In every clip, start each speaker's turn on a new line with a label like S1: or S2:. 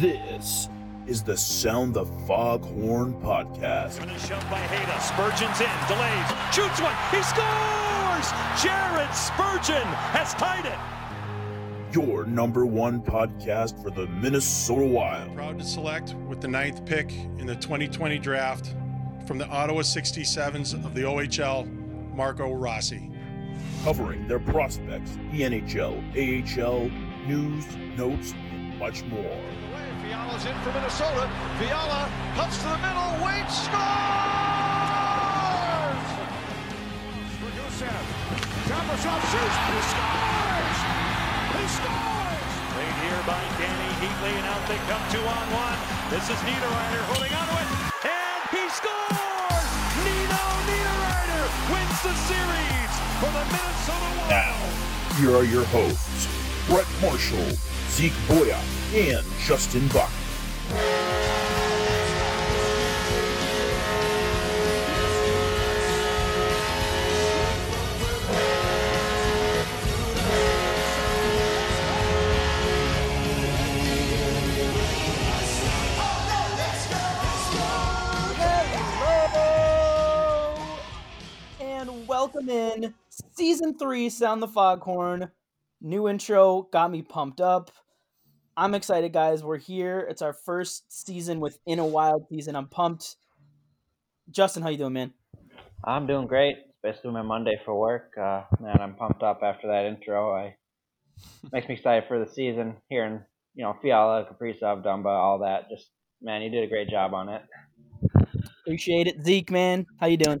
S1: This is the Sound the Foghorn podcast.
S2: And a shove by Hayda. Spurgeon's in, delays, shoots one, he scores! Jared Spurgeon has tied it.
S1: Your number one podcast for the Minnesota Wild.
S3: Proud to select with the ninth pick in the 2020 draft from the Ottawa 67s of the OHL, Marco Rossi.
S1: Covering their prospects, the NHL, AHL, news, notes, and much more.
S4: Fiala's in for Minnesota. Fiala cuts to the middle, waits, scores! For Gusev. Kaprizov shoots, he scores! He scores!
S2: Played here by Dany Heatley, and out they come two on one. This is Niederreiter holding on to it, and he scores! Nino Niederreiter wins the series for the Minnesota Wild.
S1: Now, here are your hosts, Brett Marshall, Zeke Boya, and Justin Buck.
S5: Welcome in. Season three sound the foghorn. New intro got me pumped up i'm excited guys we're here it's our first season within a wild season i'm pumped justin how you doing man
S6: I'm doing great. It's basically my Monday for work. Uh, man, I'm pumped up after that intro. I makes me excited for the season. Hearing you know Fiala, Kaprizov, Dumba, all that. Just man, you did a great job on it.
S5: appreciate it zeke man how you doing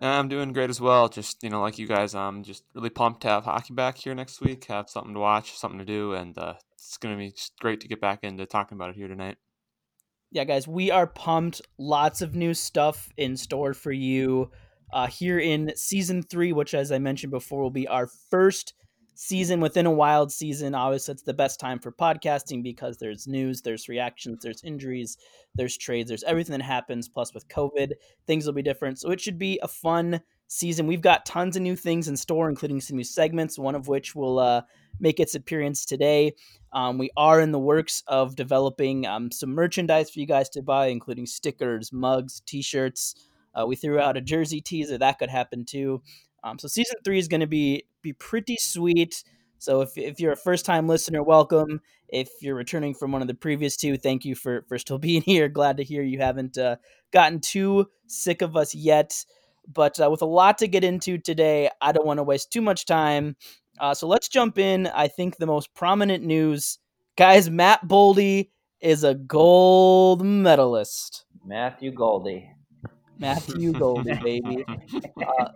S7: I'm doing great as well. Just you know, like you guys, I'm just really pumped to have hockey back here next week. Have something to watch, something to do, and uh, it's gonna be just great to get back into talking about it here tonight.
S5: yeah guys we are pumped. Lots of new stuff in store for you uh, here in season three which as i mentioned before will be our first season within a wild season. Obviously it's the best time for podcasting because there's news there's reactions there's injuries there's trades there's everything that happens plus with covid things will be different. So it should be a fun season. We've got tons of new things in store including some new segments one of which will uh, make its appearance today um, we are in the works of developing um, some merchandise for you guys to buy, including stickers, mugs, T-shirts. Uh, we threw out a jersey teaser that could happen too. Um, so season three is going to be be pretty sweet. So if, if you're a first time listener, welcome. If you're returning from one of the previous two, thank you for for still being here. Glad to hear you haven't uh, gotten too sick of us yet. But uh, with a lot to get into today, I don't want to waste too much time. Uh, so let's jump in. I think the most prominent news, guys, Matt Boldy is a gold medalist.
S6: Matthew Goldie.
S5: Matthew Goldie, baby. Uh,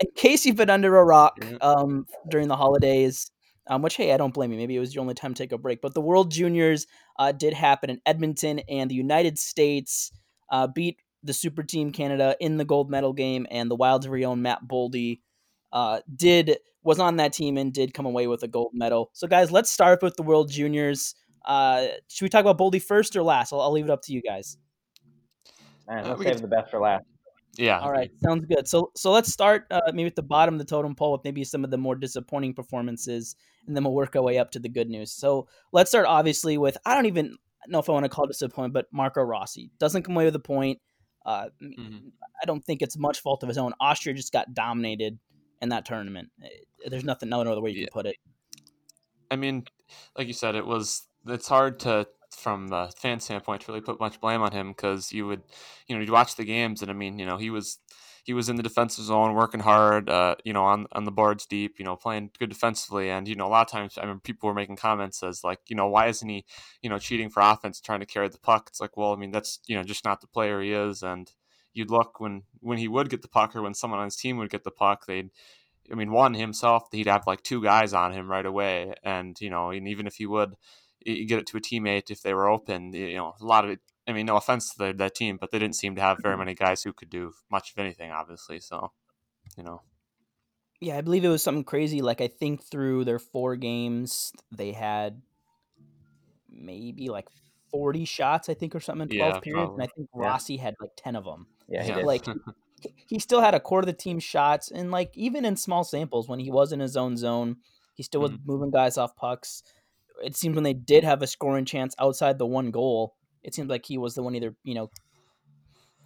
S5: in case you've been under a rock um, during the holidays, um, which, hey, I don't blame you. Maybe it was your only time to take a break. But the World Juniors uh, did happen in Edmonton, and the United States uh, beat the Super Team Canada in the gold medal game, and the Wild's very own Matt Boldy uh, did was on that team and did come away with a gold medal. So, guys, let's start with the World Juniors. Uh, should we talk about Boldy first or last? I'll, I'll leave it up to you guys.
S6: Man,
S7: Uh,
S6: let's
S7: we
S6: save
S7: could-
S6: the best for last.
S7: Yeah.
S5: All right, sounds good. So, so let's start uh, maybe at the bottom of the totem pole with maybe some of the more disappointing performances, and then we'll work our way up to the good news. So, let's start obviously with I don't even know if I want to call it disappointment, but Marco Rossi doesn't come away with a point. Uh,
S7: Mhm.
S5: I don't think it's much fault of his own. Austria just got dominated in that tournament. Eh, There's nothing, no other way you
S7: Yeah.
S5: can put it.
S7: I mean, like you said, it was. It's hard to, from the fan standpoint, to really put much blame on him because you would, you know, you'd watch the games and I mean, you know, he was, he was in the defensive zone, working hard, uh, you know, on on the boards deep, you know, playing good defensively, and you know, a lot of times, I mean, people were making comments as like, you know, why isn't he, you know, cheating for offense, trying to carry the puck? It's like, well, I mean, that's you know, just not the player he is, and you'd look when when he would get the puck or when someone on his team would get the puck, they'd I mean, one himself, he'd have like two guys on him right away, and you know, and even if he would get it to a teammate if they were open, you know, a lot of it. I mean, no offense to the, that team, but they didn't seem to have very mm-hmm. many guys who could do much of anything, obviously. So, you know,
S5: Yeah, I believe it was something crazy. Like I think through their four games, they had maybe like forty shots, I think, or something in twelve
S7: Yeah,
S5: periods, and I
S7: probably.
S5: think
S6: Yeah.
S5: Rossi had like ten of them.
S6: Yeah, he
S7: Yeah.
S5: Like he- still had a quarter of the team shots, and like even in small samples when he was in his own zone, he still was
S7: Mhm.
S5: moving guys off pucks. it seemed when they did have a scoring chance outside the one goal, it seemed like he was the one either you know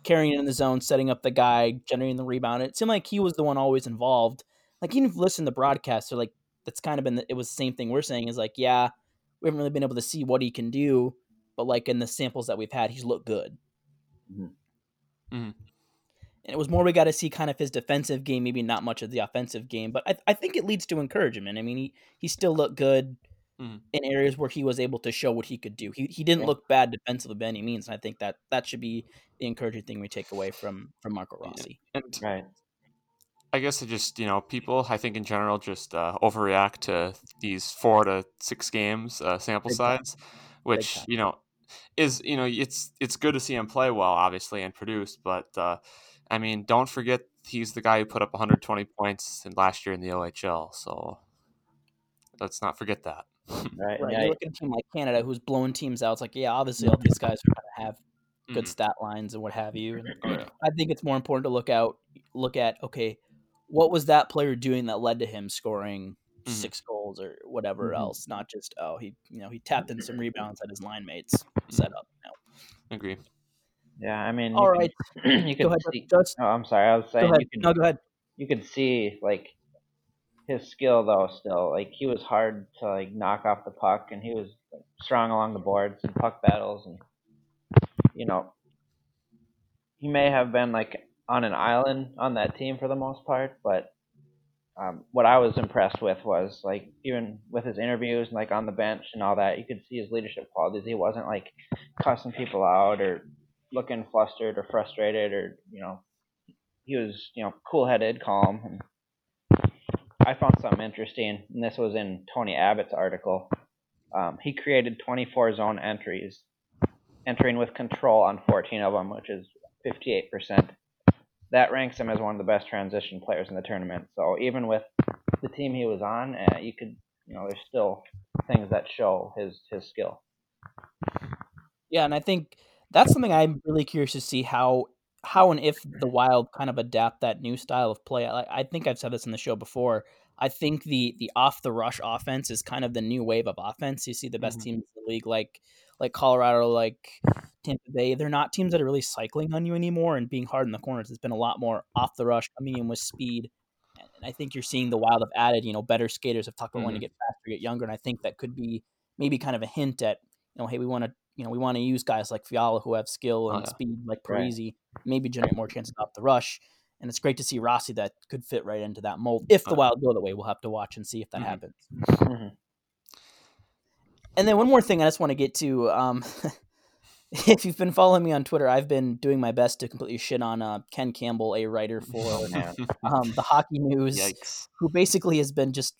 S5: carrying it in the zone, setting up the guy, generating the rebound. It seemed like he was the one always involved. Like even if you listen to the broadcast, they're like that's kind of been the, it was the same thing we're saying is like yeah we haven't really been able to see what he can do, but like in the samples that we've had, he's looked good.
S7: Mm-hmm.
S5: And it was more we got to see kind of his defensive game, maybe not much of the offensive game, but I, I think it leads to encouragement. I mean, he he still looked good
S7: Mhm.
S5: in areas where he was able to show what he could do. He he didn't look bad defensively by any means, and I think that that should be the encouraging thing we take away from from Marco
S7: Yeah.
S5: Rossi.
S7: And
S6: Right.
S7: I guess it just you know people I think in general just uh, overreact to these four to six games uh, sample
S5: Big time.
S7: size, which you know is you know it's it's good to see him play well obviously and produce, but uh, I mean don't forget he's the guy who put up 120 points in last year in the OHL, so let's not forget that.
S6: Right.
S5: Right.
S6: Yeah,
S5: You look at a team like Canada who's blowing teams out. It's like, yeah, obviously all these guys are going to have good
S7: Mhm.
S5: stat lines and what have you. And
S7: Oh, yeah.
S5: I think it's more important to look out, look at okay, what was that player doing that led to him scoring
S7: Mhm.
S5: six goals or whatever
S6: Mhm.
S5: else? Not just oh he you know he tapped in some rebounds that his line mates set up. No.
S7: Agree.
S6: yeah. I mean,
S5: All
S6: you
S5: right,
S6: Can, you
S5: go
S6: could
S5: ahead.
S6: see.
S5: Just
S6: Oh, I'm sorry. I was
S5: go
S6: saying
S5: ahead.
S6: you can
S5: No, go ahead.
S6: you could see like his skill though still like he was hard to like knock off the puck and he was like, strong along the boards and puck battles and you know he may have been like on an island on that team for the most part but um, what I was impressed with was like even with his interviews and like on the bench and all that you could see his leadership qualities he wasn't like cussing people out or looking flustered or frustrated or you know he was you know cool headed calm and I found something interesting, and this was in Tony Abbott's article. Um, he created 24 zone entries, entering with control on 14 of them, which is 58%. That ranks him as one of the best transition players in the tournament. So even with the team he was on, uh, you could, you know, there's still things that show his his skill.
S5: Yeah, and I think that's something I'm really curious to see how how and if the Wild kind of adapt that new style of play. I, I think I've said this in the show before. I think the the off the rush offense is kind of the new wave of offense. You see the best
S7: Mhm.
S5: teams in the league, like like Colorado, like Tampa Bay. They're not teams that are really cycling on you anymore and being hard in the corners. It's been a lot more off the rush, coming in with speed. And I think you're seeing the Wild have added, you know, better skaters have talked about wanting to get faster, get younger, and I think that could be maybe kind of a hint at, you know, hey, we want to, you know, we want to use guys like Fiala who have skill and
S7: yeah.
S5: speed, like
S6: Right.
S5: Parise, maybe generate more chances off the rush. And it's great to see Rossi that could fit right into that mold. If the
S7: Uh,
S5: Wild go that way, we'll have to watch and see if that
S7: Mhm.
S5: happens.
S6: Mhm.
S5: And then one more thing I just want to get to. Um, if you've been following me on Twitter, I've been doing my best to completely shit on uh, Ken Campbell, a writer for
S6: Oh,
S5: um, the Hockey News,
S7: Yikes.
S5: who basically has been just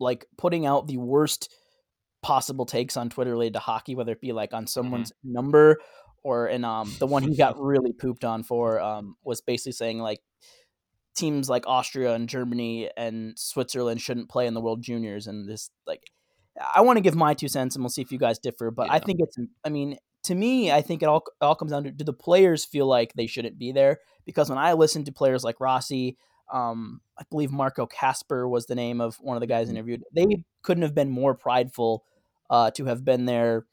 S5: like putting out the worst possible takes on Twitter related to hockey, whether it be like on someone's number or and um the one he got really pooped on for um was basically saying like teams like Austria and Germany and Switzerland shouldn't play in the World Juniors and this like I want to give my two cents and we'll see if you guys differ, but I think it's I mean to me I think it all it all comes down to do the players feel like they shouldn't be there? Because when I listen to players like Rossi um, I believe Marco Kasper was the name of one of the guys interviewed. They couldn't have been more prideful uh, to have been there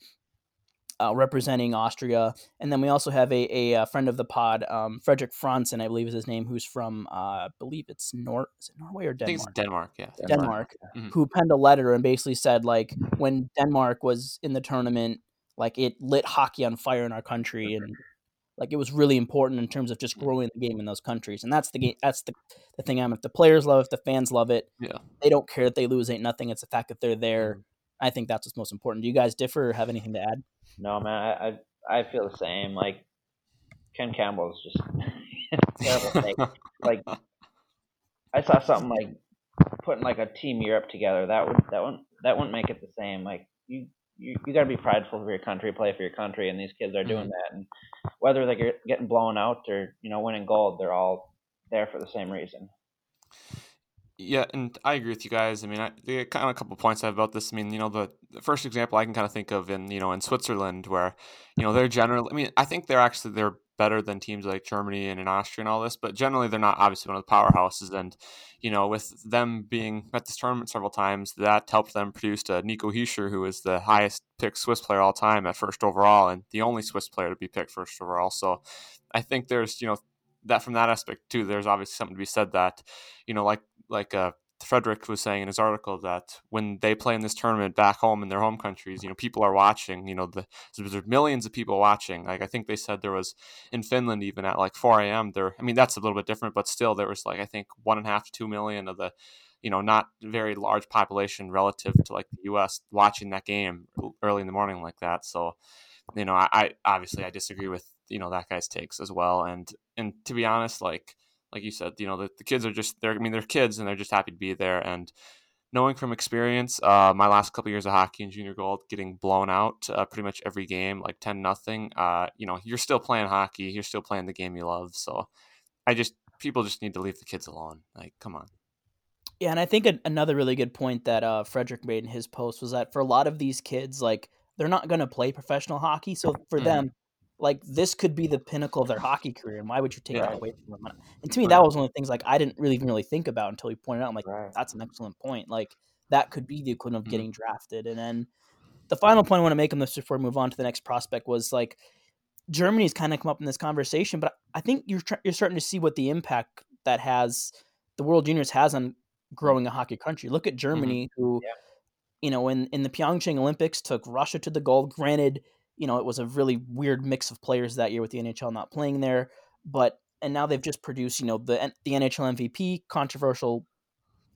S5: uh, representing Austria. And then we also have a, a, uh friend of the pod, um, Frederick Franzen, I believe is his name, who's from, uh, I believe it's Nor- is it Norway or
S7: I think it's
S5: Denmark?
S7: Denmark. Yeah.
S5: Denmark,
S7: Mhm.
S5: who penned a letter and basically said like when Denmark was in the tournament, like it lit hockey on fire in our country and like it was really important in terms of just growing the game in those countries. And that's the game. That's the, the thing. I'm if the players love, it, if the fans love it,
S7: Yeah.
S5: they don't care that they lose. Ain't nothing. It's the fact that they're there.
S7: Mhm.
S5: I think that's what's most important. Do you guys differ or have anything to add?
S6: No, man, I, I I feel the same. Like Ken Campbell's just terrible take. Like I saw something like putting like a team Europe together. That would that wouldn't that wouldn't make it the same. Like you you, you got to be prideful for your country, play for your country, and these kids are doing mm-hmm. that. And whether they're getting blown out or you know winning gold, they're all there for the same reason.
S7: Yeah, and I agree with you guys. I mean, I, kind of a couple points I have about this. I mean, you know, the, the first example I can kind of think of in you know in Switzerland, where you know they're generally. I mean, I think they're actually they're better than teams like Germany and in Austria and all this, but generally they're not obviously one of the powerhouses. And you know, with them being at this tournament several times, that helped them produce a Nico Hischier, who is the highest picked Swiss player all time at first overall, and the only Swiss player to be picked first overall. So I think there's you know that from that aspect too. There's obviously something to be said that you know like like uh, Frederick was saying in his article that when they play in this tournament back home in their home countries, you know, people are watching. You know, the, there's millions of people watching. Like I think they said there was in Finland even at like 4 a.m. There, I mean, that's a little bit different, but still there was like I think one and a half to two million of the, you know, not very large population relative to like the U.S. watching that game early in the morning like that. So, you know, I, I obviously I disagree with you know that guy's takes as well. And and to be honest, like like you said, you know, the, the kids are just they're I mean they're kids and they're just happy to be there. And knowing from experience, uh, my last couple years of hockey in junior gold, getting blown out uh, pretty much every game, like ten nothing. Uh, you know, you're still playing hockey, you're still playing the game you love. So I just people just need to leave the kids alone. Like, come on.
S5: Yeah, and I think another really good point that uh, Frederick made in his post was that for a lot of these kids, like they're not going to play professional hockey, so for mm-hmm. them, like this could be the pinnacle of their hockey career, and why would you take yeah. that away from them? And to me, that was one of the things like I didn't really even really think about until he pointed out. I'm like, right. that's an excellent point. Like that could be the equivalent of mm-hmm. getting drafted. And then the final point I want to make on this before we move on to the next prospect was like Germany's kind of come up in this conversation, but I think you're tr- you're starting to see what the impact that has the World Juniors has on growing a hockey country. Look at mm-hmm. Germany, mm-hmm. who, yeah. you know, in in the Pyeongchang Olympics took Russia to the gold. Granted you know, it was a really weird mix of players that year with the NHL not playing there. But and now they've just produced, you know, the the NHL MVP, controversial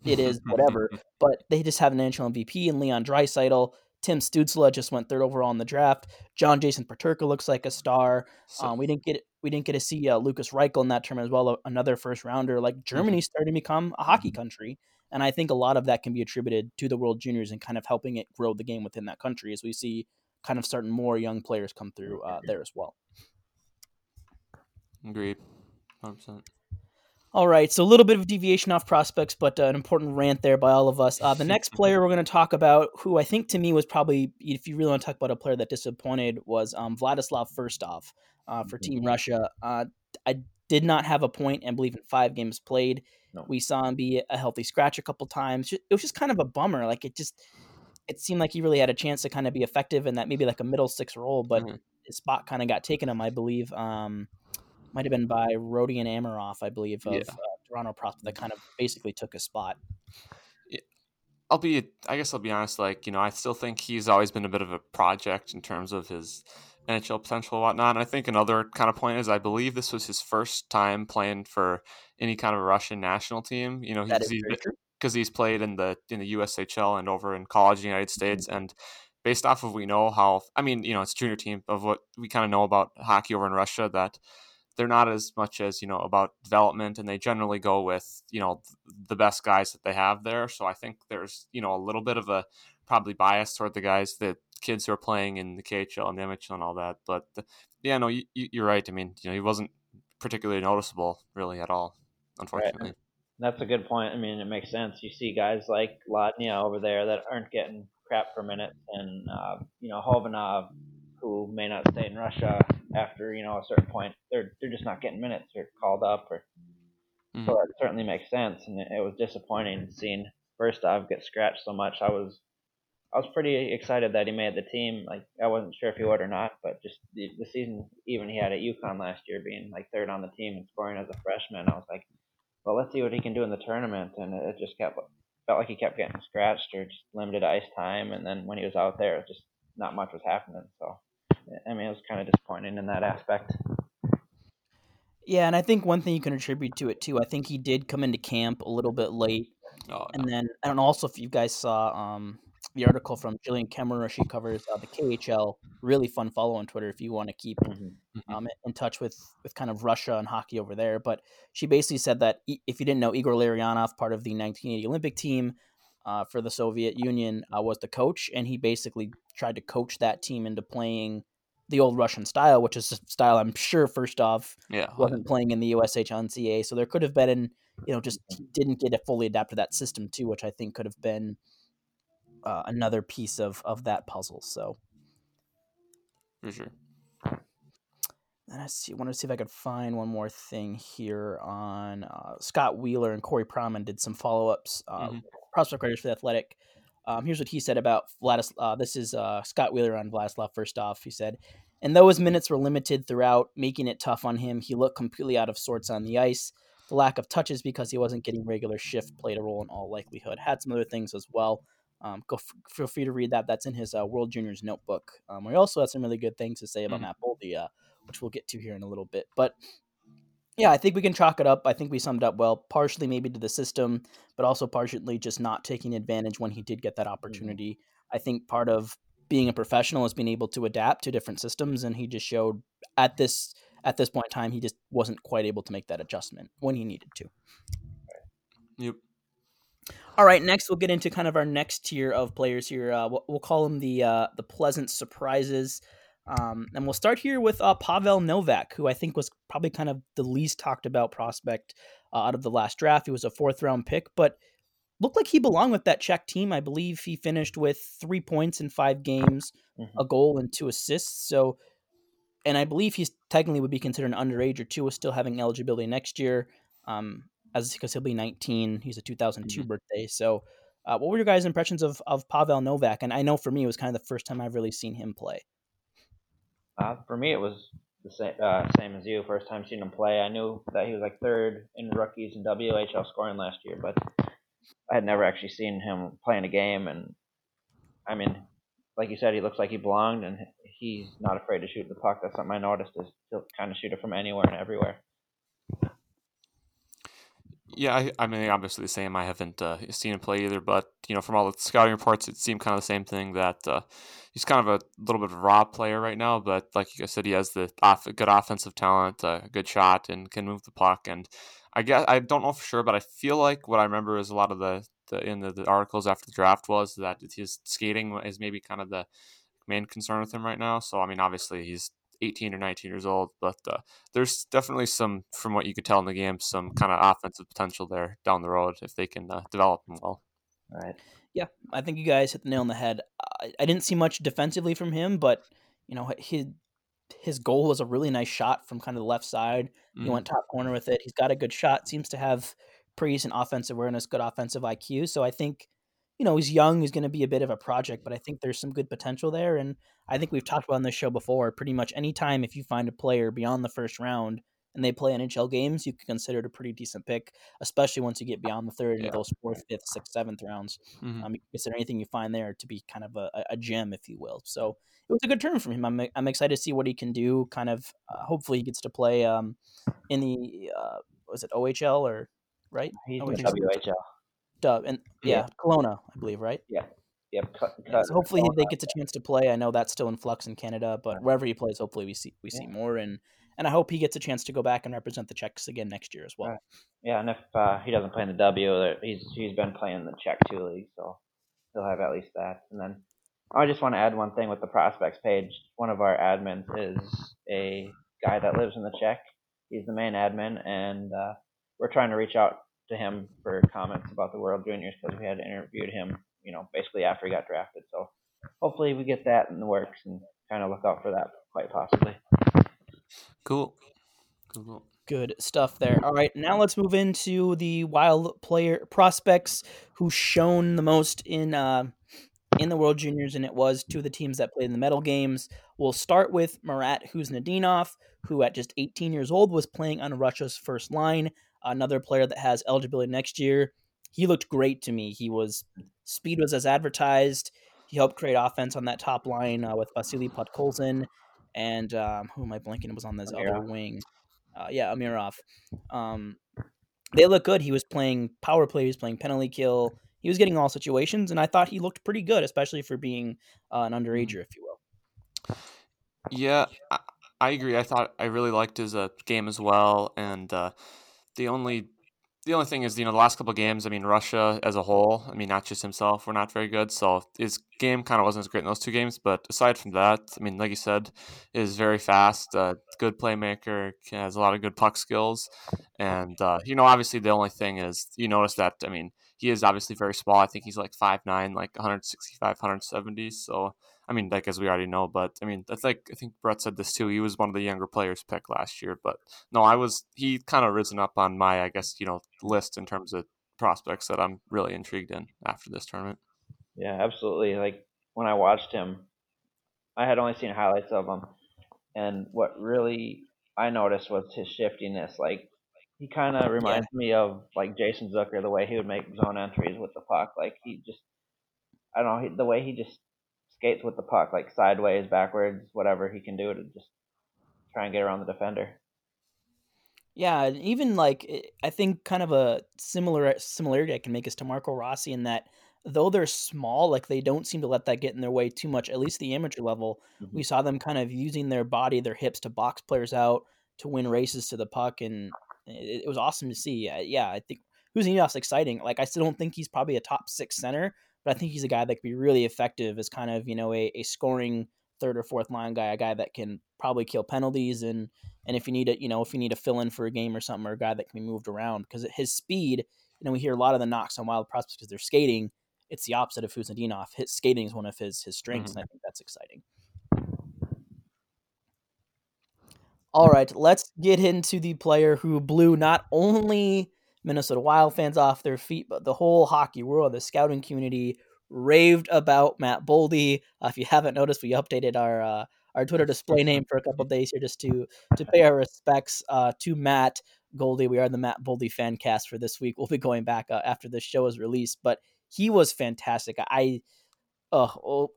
S5: it is, whatever. but they just have an NHL MVP and Leon Draisaitl. Tim Stützle just went third overall in the draft. John Jason Peterka looks like a star. So, um, we didn't get we didn't get to see uh, Lukas Reichel in that tournament as well, another first rounder. Like Germany starting to become a hockey mm-hmm. country, and I think a lot of that can be attributed to the World Juniors and kind of helping it grow the game within that country as we see kind of starting more young players come through uh, there as well.
S7: Agreed, hundred percent.
S5: All right, so a little bit of deviation off prospects, but uh, an important rant there by all of us. Uh, the next player we're going to talk about, who I think to me was probably, if you really want to talk about a player that disappointed, was um, Vladislav Firstov uh, for Team mm-hmm. Russia. Uh, I did not have a point and believe in five games played. No. We saw him be a healthy scratch a couple times. It was just kind of a bummer. Like it just it seemed like he really had a chance to kind of be effective in that maybe like a middle six role, but mm-hmm. his spot kind of got taken him, I believe. Um, might have been by Rodion Amirov, I believe, of yeah. uh, Toronto prospect that kind of basically took a spot.
S7: I'll be, I guess I'll be honest. Like you know, I still think he's always been a bit of a project in terms of his NHL potential and whatnot. And I think another kind of point is I believe this was his first time playing for any kind of Russian national team. You know, he's, he's been, because he's played in the in the USHL and over in college in the United mm-hmm. States. And based off of we know how I mean, you know, it's junior team of what we kind of know about hockey over in Russia that they're not as much as you know about development and they generally go with you know the best guys that they have there so i think there's you know a little bit of a probably bias toward the guys the kids who are playing in the khl and the mhl and all that but the, yeah no you, you're right i mean you know he wasn't particularly noticeable really at all unfortunately right.
S6: That's a good point. I mean, it makes sense. You see guys like Latnia over there that aren't getting crap for minutes, and uh, you know Khovanov, who may not stay in Russia after you know a certain point. They're they're just not getting minutes. They're called up, or mm-hmm. so that certainly makes sense. And it, it was disappointing seeing Firstov get scratched so much. I was I was pretty excited that he made the team. Like I wasn't sure if he would or not, but just the, the season even he had at UConn last year, being like third on the team and scoring as a freshman, I was like, well, let's see what he can do in the tournament. And it just kept felt like he kept getting scratched or just limited ice time. And then when he was out there, just not much was happening. So, I mean, it was kind of disappointing in that aspect.
S5: Yeah, and I think one thing you can attribute to it too. I think he did come into camp a little bit late, oh, and then I don't know also if you guys saw um, the article from Gillian Kemmerer. She covers uh, the KHL. Really fun follow on Twitter if you want to keep mm-hmm. mm-hmm. um, in touch with with kind of Russia and hockey over there. But she basically said that if you didn't know, Igor Larionov, part of the 1980 Olympic team uh, for the Soviet Union, uh, was the coach, and he basically tried to coach that team into playing the old Russian style, which is a style I'm sure Firstov
S7: yeah.
S5: wasn't playing in the USHL NCAA. So there could have been, you know, just didn't get it fully adapted to that system too, which I think could have been uh, another piece of of that puzzle. So
S7: for sure.
S5: then I see. Wanted to see if I could find one more thing here on uh, Scott Wheeler and Corey Pronman did some follow ups. Uh,
S7: Mhm.
S5: Prospect writers for the Athletic. Um, here's what he said about Vladislav. Uh, this is uh, Scott Wheeler on Vladislav. First off, he said, and though his minutes were limited throughout, making it tough on him, he looked completely out of sorts on the ice. The lack of touches because he wasn't getting regular shift played a role in all likelihood. Had some other things as well. Um, go f- feel free to read that. That's in his uh, World Juniors notebook. Um, he also has some really good things to say about
S7: Mhm.
S5: Matt Boldy, uh, which we'll get to here in a little bit. But yeah, I think we can chalk it up. I think we summed up well, partially maybe to the system, but also partially just not taking advantage when he did get that opportunity. I think part of being a professional is being able to adapt to different systems, and he just showed at this at this point in time he just wasn't quite able to make that adjustment when he needed to.
S7: Yep.
S5: All right, next we'll get into kind of our next tier of players here. Uh, we'll, we'll call them the uh, the pleasant surprises, um, and we'll start here with uh, Pavel Novak, who I think was probably kind of the least talked about prospect uh, out of the last draft. He was a fourth round pick, but looked like he belonged with that Czech team. I believe he finished with three points in five games,
S6: Mhm.
S5: a goal and two assists. So, and I believe he's technically would be considered an underage or two, with still having eligibility next year. Um, as because he'll be 19. He's a 2002 birthday. So, uh, what were your guys' impressions of of Pavel Novak? And I know for me, it was kind of the first time I've really seen him play.
S6: Uh, for me, it was the same, uh, same as you. First time seeing him play, I knew that he was like third in rookies in WHL scoring last year, but I had never actually seen him play in a game. And I mean, like you said, he looks like he belonged, and he's not afraid to shoot the puck. That's something I noticed. Is he'll kind of shoot it from anywhere and everywhere.
S7: Yeah, I, I mean, obviously the same. I haven't uh, seen him play either, but you know, from all the scouting reports, it seemed kind of the same thing. That uh, he's kind of a little bit of a raw player right now, but like I said, he has the off- good offensive talent, a good shot, and can move the puck. And I guess I don't know for sure, but I feel like what I remember is a lot of the, the in the, the articles after the draft was that his skating is maybe kind of the main concern with him right now. So I mean, obviously he's 18 or 19 years old, but uh, there's definitely some, from what you could tell in the game, some kind of offensive potential there down the road if they can uh, develop him well.
S6: All right.
S5: Yeah, I think you guys hit the nail on the head. I, I didn't see much defensively from him, but you know his his goal was a really nice shot from kind of the left side. He
S7: Mhm.
S5: went top corner with it. He's got a good shot. Seems to have pretty decent offensive awareness, good offensive IQ. So I think you know he's young. He's going to be a bit of a project, but I think there's some good potential there. And I think we've talked about on this show before. Pretty much any time if you find a player beyond the first round and they play NHL games, you can consider it a pretty decent pick, especially once you get beyond the third
S7: Yeah.
S5: into those fourth, fifth, sixth, seventh rounds.
S7: Mhm.
S5: Um, you can consider anything you find there to be kind of a, a- gem, if you will. So it was a good turn from him. I'm, I'm excited to see what he can do. Kind of, uh, hopefully, he gets to play um, in the uh, was it OHL or right?
S6: He's
S5: Oh, he's-
S6: WHL.
S5: Duh, and
S6: Yeah.
S5: yeah, Kelowna, I believe, right?
S6: Yep. Cut,
S5: Yeah,
S6: cut,
S5: so hopefully he, they gets a chance to play. I know that's still in flux in Canada, but wherever he plays, hopefully we see we see more. And and I hope he gets a chance to go back and represent the Czechs again next year as well.
S6: Right. Yeah, and if uh, he doesn't play in the W, he's he's been playing the Czech two league, so he'll have at least that. And then I just want to add one thing with the prospects page. One of our admins is a guy that lives in the Czech. He's the main admin, and uh, we're trying to reach out to him for comments about the World Juniors because we had interviewed him, you know, basically after he got drafted. So hopefully we get that in the works and kind of look out for that quite possibly.
S7: Cool. Cool. cool.
S5: Good stuff there. All right, now let's move into the wild player prospects who shown the most in uh, in the World Juniors, and it was two of the teams that played in the medal games. We'll start with Marat Khusnutdinov, who at just 18 years old was playing on Russia's first line. Another player that has eligibility next year. He looked great to me. He was speed was as advertised. He helped create offense on that top line uh, with Vasily Podkolzin and um, who am I blanking? It was on this other wing. Uh, yeah, Amirov. Um, they look good. He was playing power play. He was playing penalty kill. He was getting all situations, and I thought he looked pretty good, especially for being uh, an underager, if you will.
S7: Yeah, I, I agree. I thought I really liked his uh, game as well, and uh, the only the only thing is, you know, the last couple games. I mean, Russia as a whole. I mean, not just himself, were not very good. So his game kind of wasn't as great in those two games. But aside from that, I mean, like you said, is very fast, uh, good playmaker, has a lot of good puck skills, and uh, you know, obviously the only thing is you notice that. I mean, he is obviously very small. I think he's like 5'9", like 165, 170. So I mean, like as we already know, but I mean, that's like I think Brett said this too. He was one of the younger players picked last year, but no, I was he kind of risen up on my I guess you know list in terms of prospects that I'm really intrigued in after this tournament.
S6: Yeah, absolutely. Like when I watched him, I had only seen highlights of him, and what really I noticed was his shiftiness. Like he kind of reminds yeah. me of like Jason Zucker, the way he would make zone entries with the puck. Like he just, I don't know, he, the way he just skates with the puck, like sideways, backwards, whatever he can do to just try and get around the defender.
S5: Yeah, even like I think kind of a similar similarity I can make is to Marco Rossi in that though they're small, like they don't seem to let that get in their way too much. At least the amateur level, mm-hmm. we saw them kind of using their body, their hips to box players out to win races to the puck, and it, it was awesome to see. Yeah, I think who's Kuznikov's exciting. Like I still don't think he's probably a top six center, but I think he's a guy that could be really effective as kind of you know a, a scoring third or fourth line guy, a guy that can probably kill penalties and and if you need it, you know, if you need to fill in for a game or something, or a guy that can be moved around because his speed. You know, we hear a lot of the knocks on wild prospects because they're skating. It's the opposite of Khusnutdinov. His skating is one of his his strengths, mm-hmm. and I think that's exciting. All right, let's get into the player who blew not only Minnesota Wild fans off their feet, but the whole hockey world, the scouting community raved about Matt Boldy. Uh, if you haven't noticed, we updated our uh, our Twitter display name for a couple days here just to to pay our respects uh, to Matt Goldie. We are the Matt Boldy fan cast for this week. We'll be going back uh, after the show is released, but he was fantastic. I uh,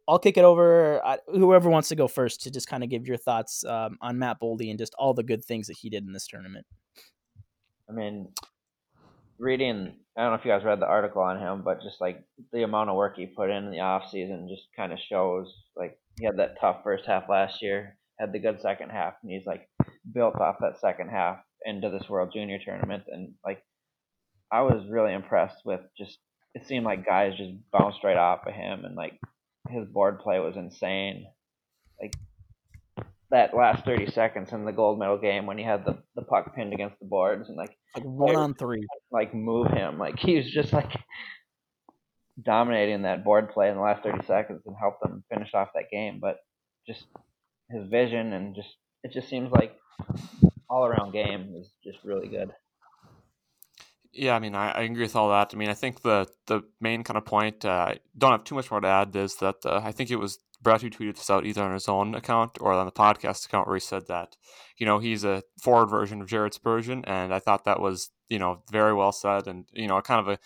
S5: I'll kick it over. I, whoever wants to go first to just kind of give your thoughts um, on Matt Boldy and just all the good things that he did in this tournament.
S6: I mean, reading, I don't know if you guys read the article on him, but just like the amount of work he put in in the off season just kind of shows. Like he had that tough first half last year, had the good second half, and he's like built off that second half into this World Junior tournament. And like, I was really impressed with just it seemed like guys just bounced right off of him, and like his board play was insane. Like that last thirty seconds in the gold medal game when he had the, the puck pinned against the boards and like
S5: like one on three,
S6: like move him, like he was just like dominating that board play in the last thirty seconds and helped them finish off that game. But just his vision and just it just seems like all around game is just really good.
S7: Yeah, I mean, I, I, agree with all that. I mean, I think the the main kind of point, uh, don't have too much more to add, is that uh, I think it was Brett who tweeted this out either on his own account or on the podcast account where he said that, you know, he's a forward version of Jared Spurgeon. And I thought that was, you know, very well said and, you know, kind of a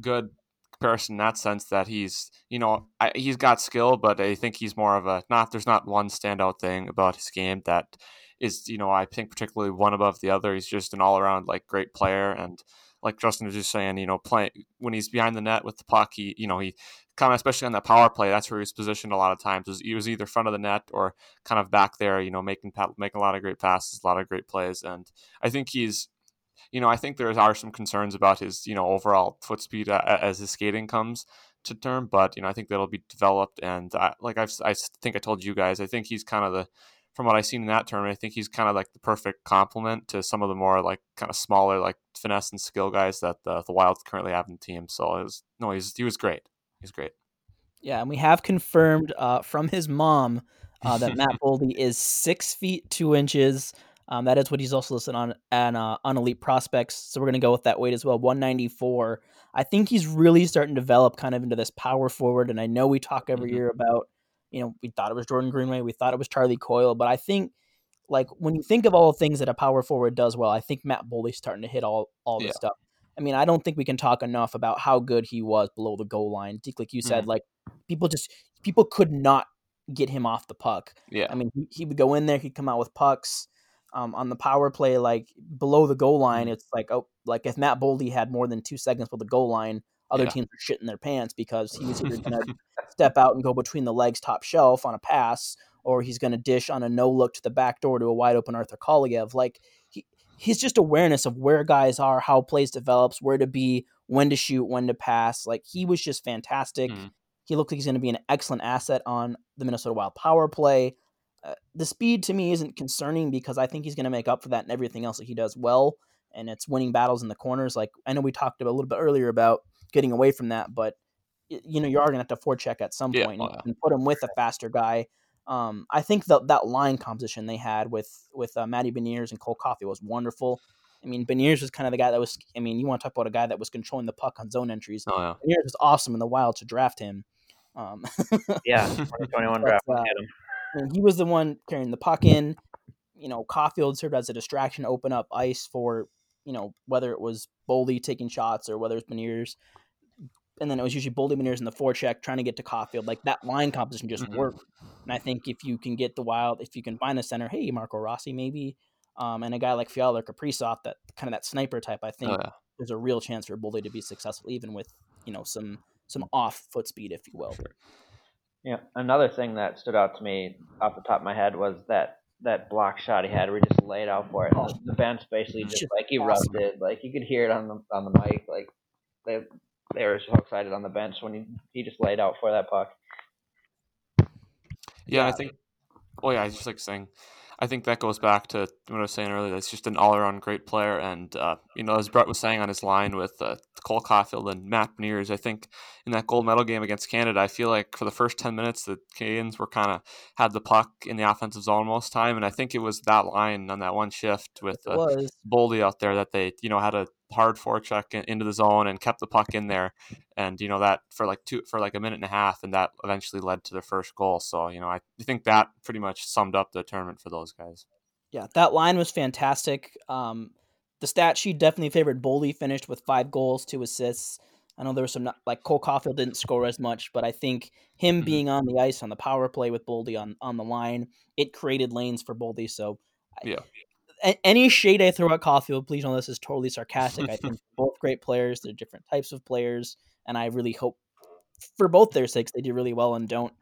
S7: good comparison in that sense that he's, you know, I, he's got skill, but I think he's more of a, not, there's not one standout thing about his game that is, you know, I think particularly one above the other. He's just an all around, like, great player. And, like Justin was just saying, you know, playing when he's behind the net with the puck, he, you know, he kind of, especially on that power play, that's where he was positioned a lot of times. He was either front of the net or kind of back there, you know, making making a lot of great passes, a lot of great plays, and I think he's, you know, I think there are some concerns about his, you know, overall foot speed as his skating comes to term, but you know, I think that'll be developed, and uh, like I've, I think I told you guys, I think he's kind of the from what I've seen in that tournament, I think he's kind of like the perfect complement to some of the more like kind of smaller like finesse and skill guys that the, the Wild currently have in the team. So it was no, he's he was great. He's great.
S5: Yeah, and we have confirmed uh, from his mom uh, that Matt Boldy is six feet two inches. Um, that is what he's also listed on on, uh, on Elite Prospects. So we're gonna go with that weight as well, 194. I think he's really starting to develop kind of into this power forward. And I know we talk every mm-hmm. year about you know, we thought it was Jordan Greenway, we thought it was Charlie Coyle, but I think like when you think of all the things that a power forward does well, I think Matt Boldy's starting to hit all all this yeah. stuff. I mean, I don't think we can talk enough about how good he was below the goal line. Like you said, mm-hmm. like people just people could not get him off the puck.
S7: Yeah,
S5: I mean, he, he would go in there, he'd come out with pucks. Um, on the power play, like below the goal line, mm-hmm. it's like oh, like if Matt Boldy had more than two seconds with the goal line, other yeah. teams are shitting their pants because he was either going to step out and go between the legs top shelf on a pass, or he's going to dish on a no look to the back door to a wide open Arthur Kaliyev. Like he's just awareness of where guys are, how plays develops, where to be, when to shoot, when to pass. Like he was just fantastic. Mm. He looked like he's going to be an excellent asset on the Minnesota Wild power play. Uh, the speed to me isn't concerning because I think he's going to make up for that and everything else that he does well. And it's winning battles in the corners. Like I know we talked about a little bit earlier about getting away from that. But you know you are going to have to forecheck at some
S7: Yeah,
S5: point
S7: oh,
S5: and put him with a faster guy. Um, I think that that line composition they had with with uh, Matty Beniers and Cole Caufield was wonderful. I mean, Beniers was kind of the guy that was. I mean, you want to talk about a guy that was controlling the puck on zone entries.
S7: Oh yeah.
S5: Beniers was awesome in the Wild to draft him. Um,
S6: Yeah, 2021 draft.
S5: uh,
S6: him.
S5: I mean, he was the one carrying the puck in. You know, Caufield served as a distraction, to open up ice for you know whether it was Boldy taking shots or whether it's Beniers. And then it was usually Boldy Beniers in the forecheck trying to get to Caufield. Like that line composition just
S7: Mhm.
S5: worked. And I think if you can get the Wild, if you can find a center, hey Marco Rossi maybe, um, and a guy like Fiala or Kaprizov, that kind of that sniper type, I think
S7: Oh yeah.
S5: there's a real chance for Boldy to be successful, even with you know some some off foot speed, if you will.
S6: Yeah, another thing that stood out to me off the top of my head was that that block shot he had where he just laid out for it.
S5: Oh.
S6: The, the bench basically just
S5: Just
S6: like
S5: awesome.
S6: erupted. Like you could hear it on the on the mic. Like they they were so excited on the bench when he he just laid out for that puck.
S7: Yeah, and I think. Oh yeah, I was just like saying. I think that goes back to what I was saying earlier. It's just an all-around great player, and uh, you know, as Brett was saying on his line with uh, Cole Caufield and Matt Beniers, I think in that gold medal game against Canada, I feel like for the first ten minutes, the Canadians were kind of had the puck in the offensive zone most time, and I think it was that line on that one shift with uh, Boldy out there that they you know had a hard forecheck in- into the zone and kept the puck in there, and you know that for like two for like a minute and a half, and that eventually led to their first goal. So you know I think that pretty much summed up the tournament for those guys.
S5: Yeah, that line was fantastic. Um, the stat sheet definitely favored Boldy. Finished with five goals, two assists. I know there was some not- like Cole Caufield didn't score as much, but I think him
S7: Mhm.
S5: being on the ice on the power play with Boldy on on the line, it created lanes for Boldy. So I-
S7: Yeah.
S5: A- any shade I throw at Caufield, please know this is totally sarcastic. I think both great players. They're different types of players, and I really hope for both their sakes they do really well and don't.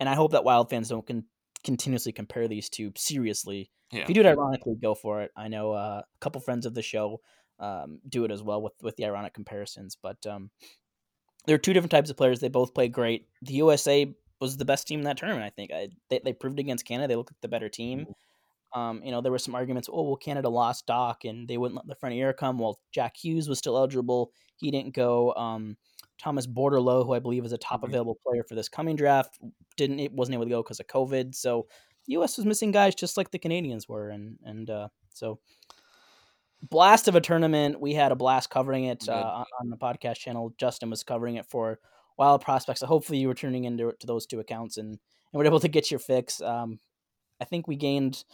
S5: And I hope that Wild fans don't con- continuously compare these two seriously.
S7: Yeah.
S5: If you do it ironically, go for it. I know uh, a couple friends of the show um, do it as well with with the ironic comparisons. But um, there are two different types of players. They both play great. The USA was the best team in that tournament. I think I, they they proved against Canada. They looked like the better team. Um, you know, there were some arguments. Oh, well, Canada lost Dach, and they wouldn't let the frontier come. Well, Jack Hughes was still eligible. He didn't go. Um, Thomas Bordeleau, who I believe is a top
S7: Mhm.
S5: available player for this coming draft, didn't it wasn't able to go because of COVID. So the U.S. was missing guys just like the Canadians were, and and uh, so blast of a tournament. We had a blast covering it uh, on- on the podcast channel. Justin was covering it for Wild Prospects. So hopefully you were tuning into to those two accounts and, and were able to get your fix. Um, I think we gained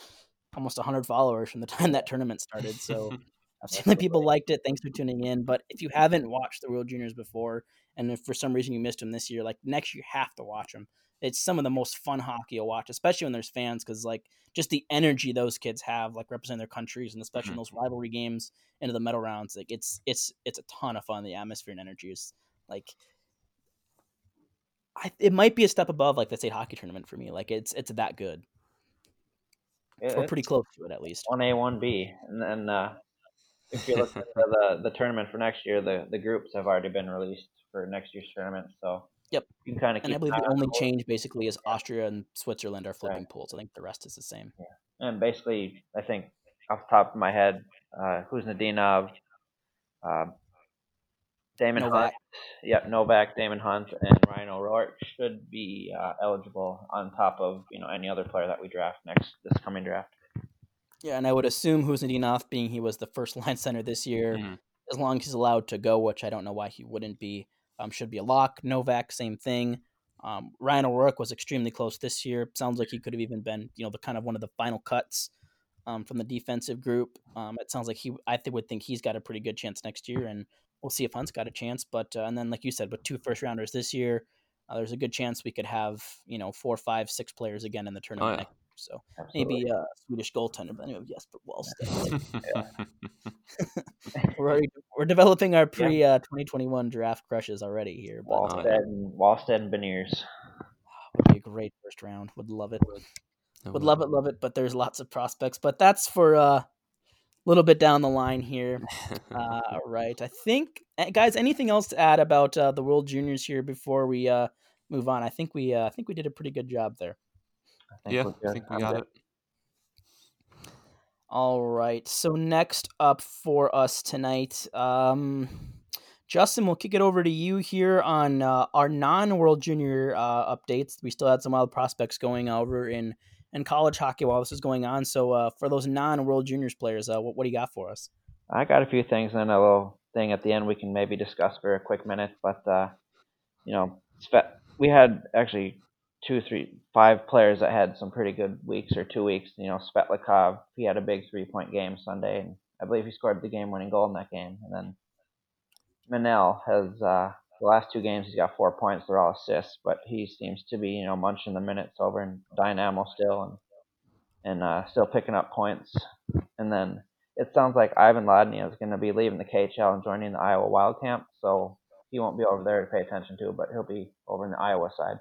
S5: almost 100 followers from the time that tournament started. So I've seen that people liked it. Thanks for tuning in. But if you haven't watched the World Juniors before, and if for some reason you missed them this year, like next year you have to watch them. It's some of the most fun hockey you'll watch, especially when there's fans, because like just the energy those kids have, like representing their countries, and especially in mm-hmm. those rivalry games into the medal rounds, like it's it's it's a ton of fun. The atmosphere and energy is like. I, it might be a step above like the state hockey tournament for me. Like it's it's that good.
S6: It-
S5: We're pretty close to it at least.
S6: one A, one B, and then uh, if you look at the the tournament for next year, the the groups have already been released for next year's tournament. So
S5: Yep.
S6: you can kind of.
S5: And I believe the only change basically is Austria and Switzerland are flipping
S6: Right.
S5: pools. I think the rest is the same. Yeah.
S6: And basically, I think off the top of my head, uh, Kuznetsov, uh, Daemon
S5: Novak.
S6: Hunt, yep, Novak, Daemon Hunt, and Ryan O'Rourke should be uh, eligible on top of you know any other player that we draft next this coming draft.
S5: Yeah, and I would assume Khusnutdinov, being he was the first line center this year,
S7: Mhm.
S5: as long as he's allowed to go, which I don't know why he wouldn't be, um, should be a lock. Novak, same thing. Um, Ryan O'Rourke was extremely close this year. Sounds like he could have even been, you know, the kind of one of the final cuts um, from the defensive group. Um, it sounds like he, I th- would think he's got a pretty good chance next year, and we'll see if Hunt's got a chance. But uh, and then, like you said, with two first rounders this year, uh, there's a good chance we could have, you know, four, five, six players again in the tournament
S7: yeah.
S5: next year. So
S6: Absolutely.
S5: maybe a Swedish goaltender, but anyway, yes, but Wallstedt. we're already, we're developing our pre uh, 2021 draft crushes already here, but uh,
S6: Wallstedt and Wallstedt and Beniers.
S5: would be a great first round. Would love it. Would love it, love it. But there's lots of prospects. But that's for uh, little bit down the line here. Uh, all right, I think eh, guys. Anything else to add about uh, the World Juniors here before we uh, move on? I think we uh, I think we did a pretty good job there.
S6: I
S7: yeah, I think we got
S6: good.
S7: it.
S5: All right. So next up for us tonight, um, Justin, we'll kick it over to you here on uh, our non-World Junior uh, updates. We still had some wild prospects going over in in college hockey while this is going on. So, uh, for those non-World Juniors players, uh, what, what, do you got for us?
S6: I got a few things and a little thing at the end we can maybe discuss for a quick minute. But uh, you know, we had actually two, three, five players that had some pretty good weeks or two weeks. You know, Svetlikov, he had a big three-point game Sunday, and I believe he scored the game-winning goal in that game. And then Manel has uh, the last two games he's got four points. They're all assists, but he seems to be you know munching the minutes over in Dynamo still and and uh, still picking up points. And then it sounds like Ivan Lodnia is going to be leaving the KHL and joining the Iowa Wild Camp, so he won't be over there to pay attention to, but he'll be over in the Iowa side.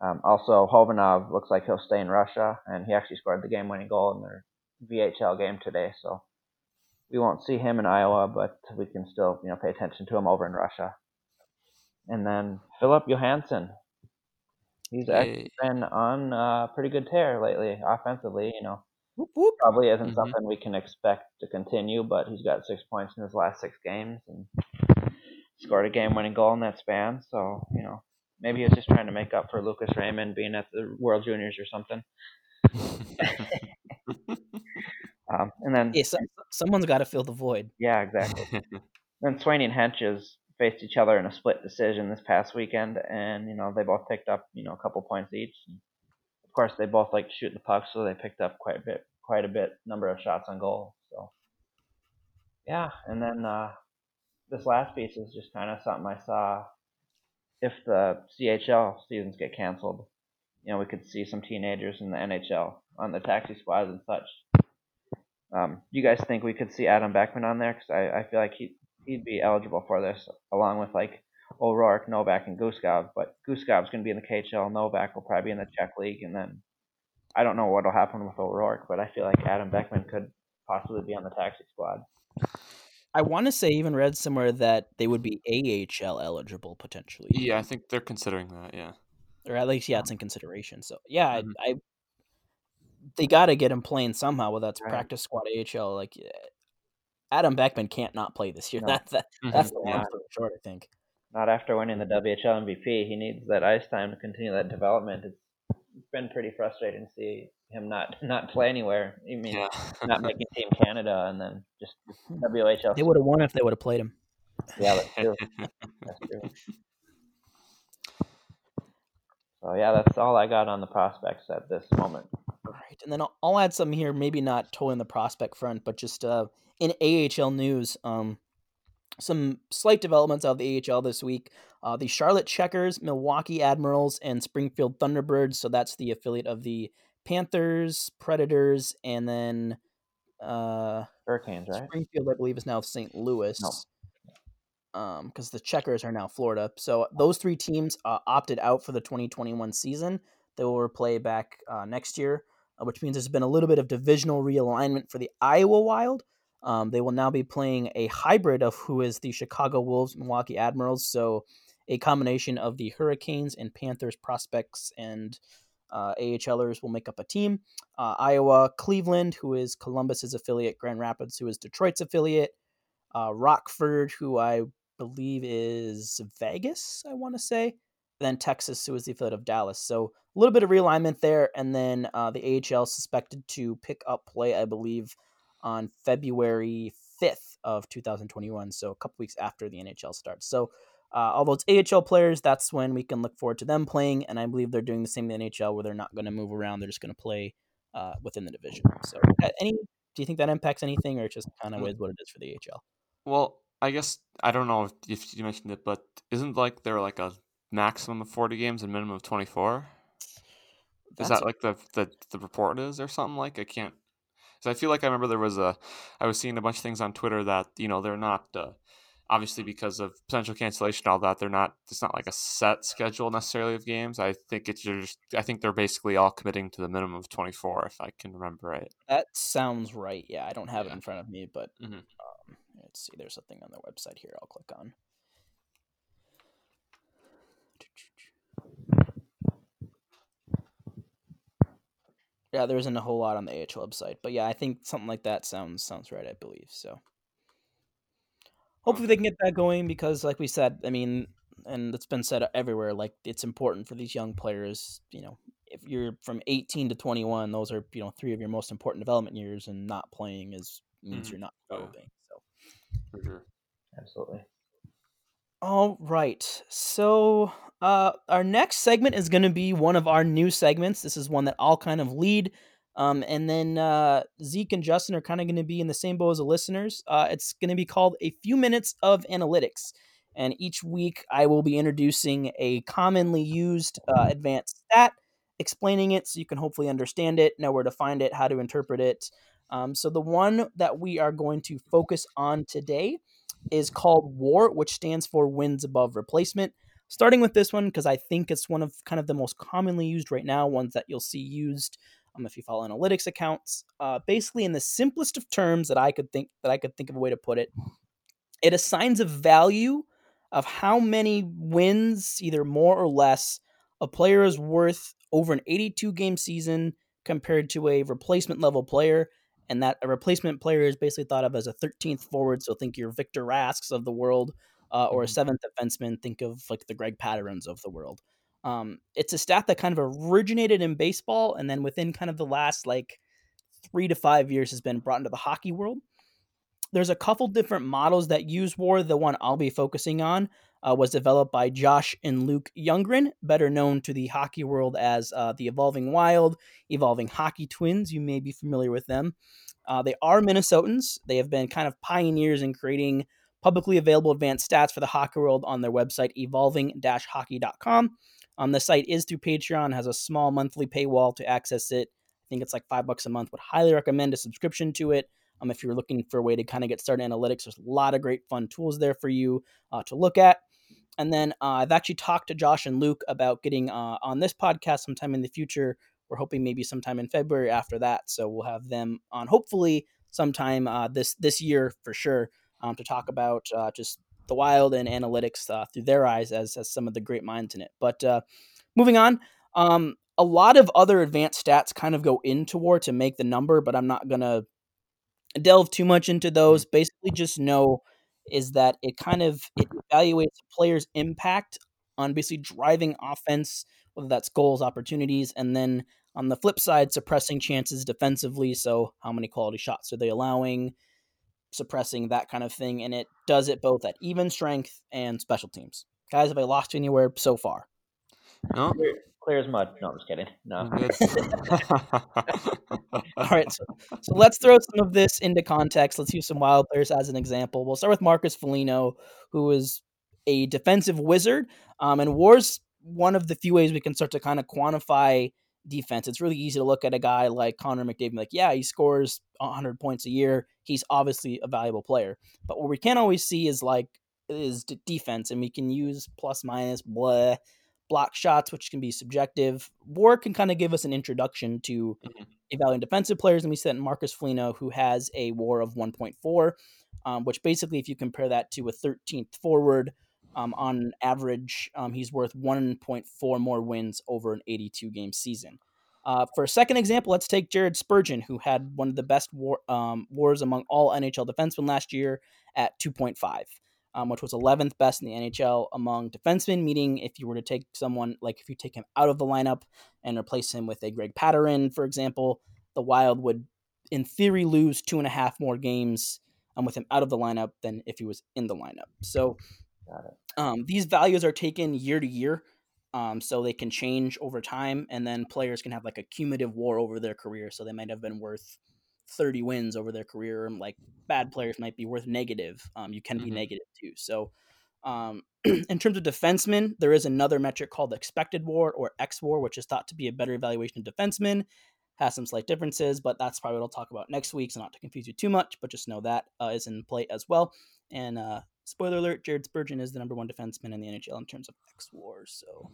S6: Um, also, Khovanov looks like he'll stay in Russia, and he actually scored the game-winning goal in their VHL game today. So we won't see him in Iowa, but we can still, you know, pay attention to him over in Russia. And then Filip Johansson, he's actually been on a pretty good tear lately offensively. You know, whoop, whoop. probably isn't mm-hmm. something we can expect to continue, but he's got six points in his last six games and scored a game-winning goal in that span. So you know, maybe he's just trying to make up for Lucas Raymond being at the World Juniors or something. Um, and then
S5: yeah, some, someone's got to fill the void.
S6: Yeah, exactly. then Swaney and Hentges faced each other in a split decision this past weekend, and you know they both picked up you know a couple points each. And of course, they both like to shoot the puck, so they picked up quite a bit, quite a bit number of shots on goal. So yeah, and then uh, this last piece is just kind of something I saw. If the CHL seasons get canceled, you know we could see some teenagers in the NHL on the taxi squads and such um, do you guys think we could see Adam Beckman on there? Because I, I feel like he he'd be eligible for this, along with like O'Rourke, Novak, and Guskov. But Guskov's going to be in the KHL. Novak will probably be in the Czech League, and then I don't know what'll happen with O'Rourke, but I feel like Adam Beckman could possibly be on the taxi squad.
S5: I want to say even read somewhere that they would be AHL eligible potentially.
S7: Yeah, I think they're considering that. Yeah,
S5: or at least yeah, it's in consideration. So yeah, mm-hmm. I, I they got to get him playing somehow, whether that's right. practice squad AHL. Like Adam Beckman can't not play this year. No. That, that mm-hmm. that's the long story short, I think.
S6: Not after winning the WHL MVP, he needs that ice time to continue that development. It's been pretty frustrating to see him not not play anywhere. I mean, yeah. not making Team Canada, and then just WHL.
S5: They would have won if they would have played him.
S6: Yeah, that's true. that's true. So yeah, that's all I got on the prospects at this moment.
S5: Right, and then I'll, I'll add some here. Maybe not totally in the prospect front, but just uh, in AHL news. Um, some slight developments out of the AHL this week. Uh, the Charlotte Checkers, Milwaukee Admirals, and Springfield Thunderbirds. So that's the affiliate of the Panthers, Predators, and then uh,
S6: Hurricanes, right?
S5: Springfield, I believe, is now St. Louis. No because um, the Checkers are now Florida. So those three teams uh, opted out for the 2021 season. They will replay back uh, next year, uh, which means there's been a little bit of divisional realignment for the Iowa Wild. Um, they will now be playing a hybrid of who is the Chicago Wolves, Milwaukee Admirals. So a combination of the Hurricanes and Panthers prospects and uh, AHLers will make up a team. Uh, Iowa, Cleveland, who is Columbus's affiliate, Grand Rapids, who is Detroit's affiliate, uh, Rockford, who I believe is Vegas, I want to say. Then Texas, who is the affiliate of Dallas. So a little bit of realignment there. And then uh, the AHL suspected to pick up play, I believe, on February 5th of 2021. So a couple weeks after the NHL starts. So uh, although it's AHL players, that's when we can look forward to them playing. And I believe they're doing the same in the NHL where they're not going to move around. They're just going to play uh, within the division. So any, do you think that impacts anything or it's just kind of is what it is for the AHL?
S7: Well, I guess I don't know if you mentioned it, but isn't like there like a maximum of forty games and minimum of twenty four? Is that like the, the the report is or something like? I can't. Because I feel like I remember there was a. I was seeing a bunch of things on Twitter that you know they're not. Uh, obviously because of potential cancellation all that they're not it's not like a set schedule necessarily of games i think it's just i think they're basically all committing to the minimum of 24 if i can remember right
S5: that sounds right yeah i don't have yeah. it in front of me but mm-hmm. um, Let's see, there's something on their website here I'll click on. Yeah, there isn't a whole lot on the AHL website, but yeah, I think something like that sounds sounds right. I believe so. hopefully they can get that going because, like we said, I mean, and it's been said everywhere, like it's important for these young players. You know, if you're from 18 to 21, those are you know three of your most important development years, and not playing is means
S7: Mhm.
S5: you're not developing. So.
S7: For sure.
S6: Absolutely.
S5: All right. So, uh, our next segment is going to be one of our new segments. This is one that I'll kind of lead. Um, and then uh, Zeke and Justin are kind of going to be in the same boat as the listeners. Uh, it's going to be called A Few Minutes of Analytics. And each week I will be introducing a commonly used uh, advanced stat, explaining it so you can hopefully understand it, know where to find it, how to interpret it. Um, so, the one that we are going to focus on today is called WAR, which stands for wins above replacement. Starting with this one because I think it's one of kind of the most commonly used right now, ones that you'll see used um, if you follow analytics accounts. Uh, basically, in the simplest of terms that I could think that I could think of a way to put it, it assigns a value of how many wins, either more or less, a player is worth over an 82 game season compared to a replacement level player and that a replacement player is basically thought of as a 13th forward. So think your Victor Rasks of the world, uh, or a
S7: Mhm.
S5: seventh defenseman. Think of like the Greg Pateryns of the world. Um, it's a stat that kind of originated in baseball, and then within kind of the last like three to five years has been brought into the hockey world. There's a couple different models that use WAR. The one I'll be focusing on uh, was developed by Josh and Luke Younggren, better known to the hockey world as uh, the Evolving Wild, Evolving Hockey Twins. You may be familiar with them. Uh, they are Minnesotans. They have been kind of pioneers in creating publicly available advanced stats for the hockey world on their website, evolving-hockey.com. Um, the site is through Patreon, has a small monthly paywall to access it. I think it's like five bucks a month. Would highly recommend a subscription to it. Um, if you're looking for a way to kind of get started analytics, there's a lot of great fun tools there for you uh, to look at. And then uh, I've actually talked to Josh and Luke about getting uh, on this podcast sometime in the future. We're hoping maybe sometime in February after that. So we'll have them on hopefully sometime uh, this this year for sure um, to talk about uh, just the wild and analytics uh, through their eyes as, as some of the great minds in it. But uh, moving on, um, a lot of other advanced stats kind of go into war to make the number, but I'm not gonna delve too much into those. Basically, just know is that it kind of it evaluates a player's impact on basically driving offense, whether that's goals, opportunities, and then on the flip side, suppressing chances defensively. So, how many quality shots are they allowing? Suppressing that kind of thing, and it does it both at even strength and special teams. Guys, have I lost anywhere so far?
S7: No,
S6: Clear, as mud. No, I'm just kidding. No.
S5: All right, so, so let's throw some of this into context. Let's use some wild players as an example. We'll start with Marcus Foligno, who is a defensive wizard, um, and War's one of the few ways we can start to kind of quantify defense. It's really easy to look at a guy like Connor McDavid, like, yeah, he scores 100 points a year. He's obviously a valuable player. But what we can't always see is like is defense, and we can use plus minus blah block shots, which can be subjective. War can kind of give us an introduction to
S7: Mhm.
S5: evaluating defensive players, and we sent Marcus Foligno, who has a WAR of 1.4, um, which basically, if you compare that to a 13th forward, um, on average, um, he's worth 1.4 more wins over an 82 game season. Uh, for a second example, let's take Jared Spurgeon, who had one of the best war, um, wars among all NHL defensemen last year at 2.5, um, which was 11th best in the NHL among defensemen. Meaning, if you were to take someone like if you take him out of the lineup and replace him with a Greg Pateryn, for example, the Wild would, in theory, lose two and a half more games um, with him out of the lineup than if he was in the lineup. So um, these values are taken year to year, um, so they can change over time, and then players can have like a cumulative war over their career. So they might have been worth 30 wins over their career, like bad players might be worth negative. Um, you can be
S7: Mhm.
S5: negative too. So um, in terms of defensemen, there is another metric called expected war or X war, which is thought to be a better evaluation of defensemen. Has some slight differences, but that's probably what I'll talk about next week. So not to confuse you too much, but just know that uh, is in play as well. And uh, spoiler alert: Jared Spurgeon is the number one defenseman in the NHL in terms of X war. So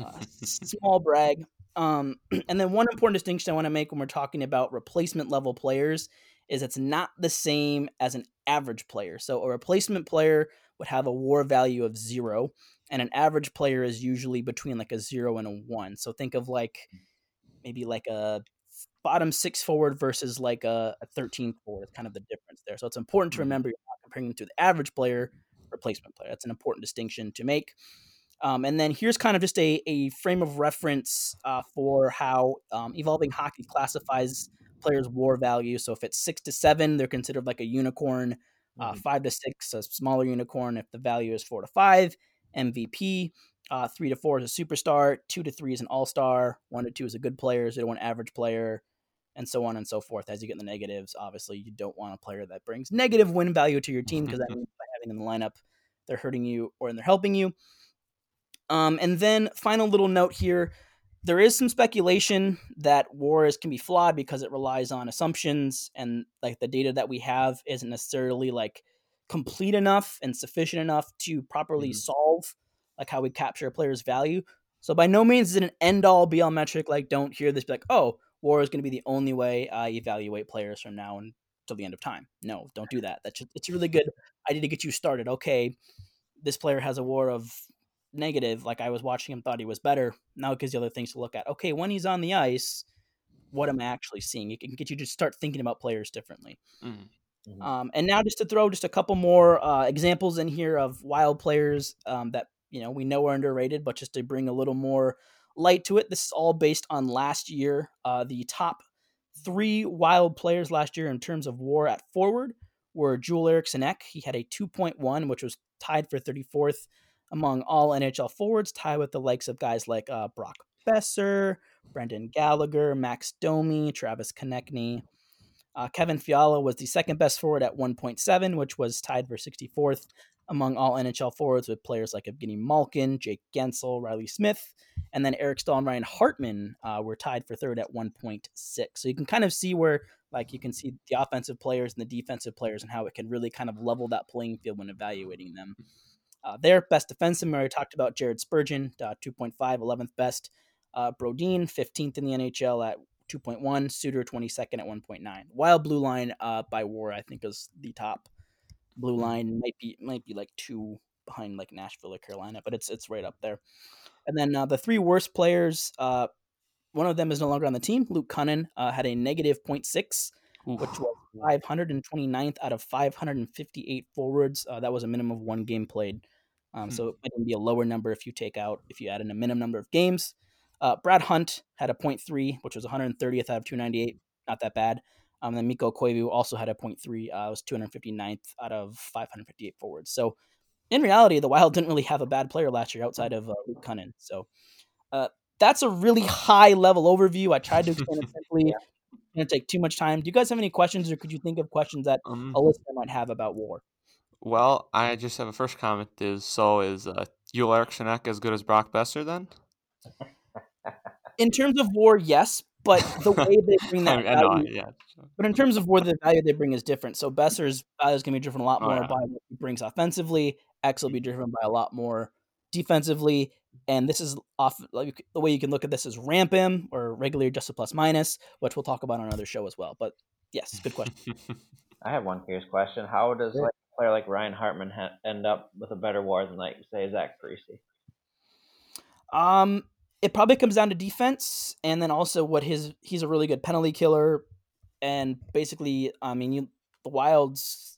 S5: uh, small brag. Um, and then one important distinction I want to make when we're talking about replacement level players is it's not the same as an average player. So a replacement player would have a war value of zero, and an average player is usually between like a zero and a one. So think of like maybe like a bottom six forward versus like a, a 13 forward. Kind of the difference there. So it's important to
S7: Mhm.
S5: remember you're not comparing them to the average player, replacement player. That's an important distinction to make. Um, and then here's kind of just a, a frame of reference uh, for how um, evolving hockey classifies players' war value. So if it's six to seven, they're considered like a unicorn. Uh, mm-hmm. Five to six, a smaller unicorn. If the value is four to five, MVP. Uh, three to four is a superstar. Two to three is an all star. One to two is a good player. Zero to one average player, and so on and so forth. As you get in the negatives, obviously you don't want a player that brings negative win value to your team because that means by having them in the lineup, they're hurting you or they're helping you. Um, and then final little note here. There is some speculation that wars can be flawed because it relies on assumptions and like the data that we have isn't necessarily like complete enough and sufficient enough to properly mm-hmm. solve like how we capture a player's value. So by no means is it an end all be all metric. Like don't hear this be like, oh, war is going to be the only way I evaluate players from now until the end of time. No, don't do that. That's just, it's a really good idea to get you started. Okay, this player has a war of negative, like I was watching him, thought he was better. Now it gives you other things to look at. Okay, when he's on the ice, what am I actually seeing? It can get you to start thinking about players differently. Mm-hmm. mm-hmm. Um, and now just to throw just a couple more uh, examples in here of wild players um, that you know we know are underrated, but just to bring a little more light to it. This is all based on last year. Uh, the top three wild players last year in terms of WAR at forward were Joel Eriksson Ek. He had a 2.1, which was tied for 34th among all NHL forwards, tied with the likes of guys like uh, Brock Boeser, Brendan Gallagher, Max Domi, Travis Konecny. Uh, Kevin Fiala was the second best forward at 1.7, which was tied for 64th among all NHL forwards with players like Evgeny Malkin, Jake Guentzel, Reilly Smith, and then Eric Staal and Ryan Hartman uh, were tied for third at 1.6. So you can kind of see where, like, you can see the offensive players and the defensive players and how it can really kind of level that playing field when evaluating them. Uh, their best defenseman, we already talked about Jared Spurgeon, uh, 2.5, 11th best. Uh, Brodin, 15th in the NHL at 2.1. Suter, 22nd at 1.9. Wild Blue Line uh, by WAR, I think, is the top blue line. Might be might be like two behind like Nashville or Carolina, but it's it's right up there. And then uh, the three worst players, uh, one of them is no longer on the team. Luke Kunin uh, had a negative 0.6, Oof. which was 529th out of 558 forwards. Uh, that was a minimum of one game played. Um, hmm. So it might be a lower number if you take out, if you add in a minimum number of games. Uh, Brad Hunt had a 0.3, which was 130th out of 298. Not that bad. Um, then Mikko Koivu also had a 0.3. Uh, was 259th out of 558 forwards. So in reality, the Wild didn't really have a bad player last year outside of uh, Luke Kunin. So uh, that's a really high level overview. I tried to explain it simply. Going to take too much time. Do you guys have any questions, or could you think of questions that um, a listener might have about war?
S7: Well, I just have a first comment. Is so is uh, Joel Eriksson as good as Brock Boeser then?
S5: In terms of war, yes, but the way they bring that value, yeah. But in terms of where the value they bring is different. So Boeser's value is going to be driven a lot oh, more oh, yeah. by what he brings offensively. Ek will be driven by a lot more defensively. And this is off like the way you can look at this is RAPM or regular adjusted plus minus, which we'll talk about on another show as well. But yes, good question.
S6: I have one curious question. How does like a player like Ryan Hartman ha- end up with a better WAR than like say Zach Parise?
S5: Um, it probably comes down to defense, and then also what his he's a really good penalty killer, and basically, I mean, you the Wild's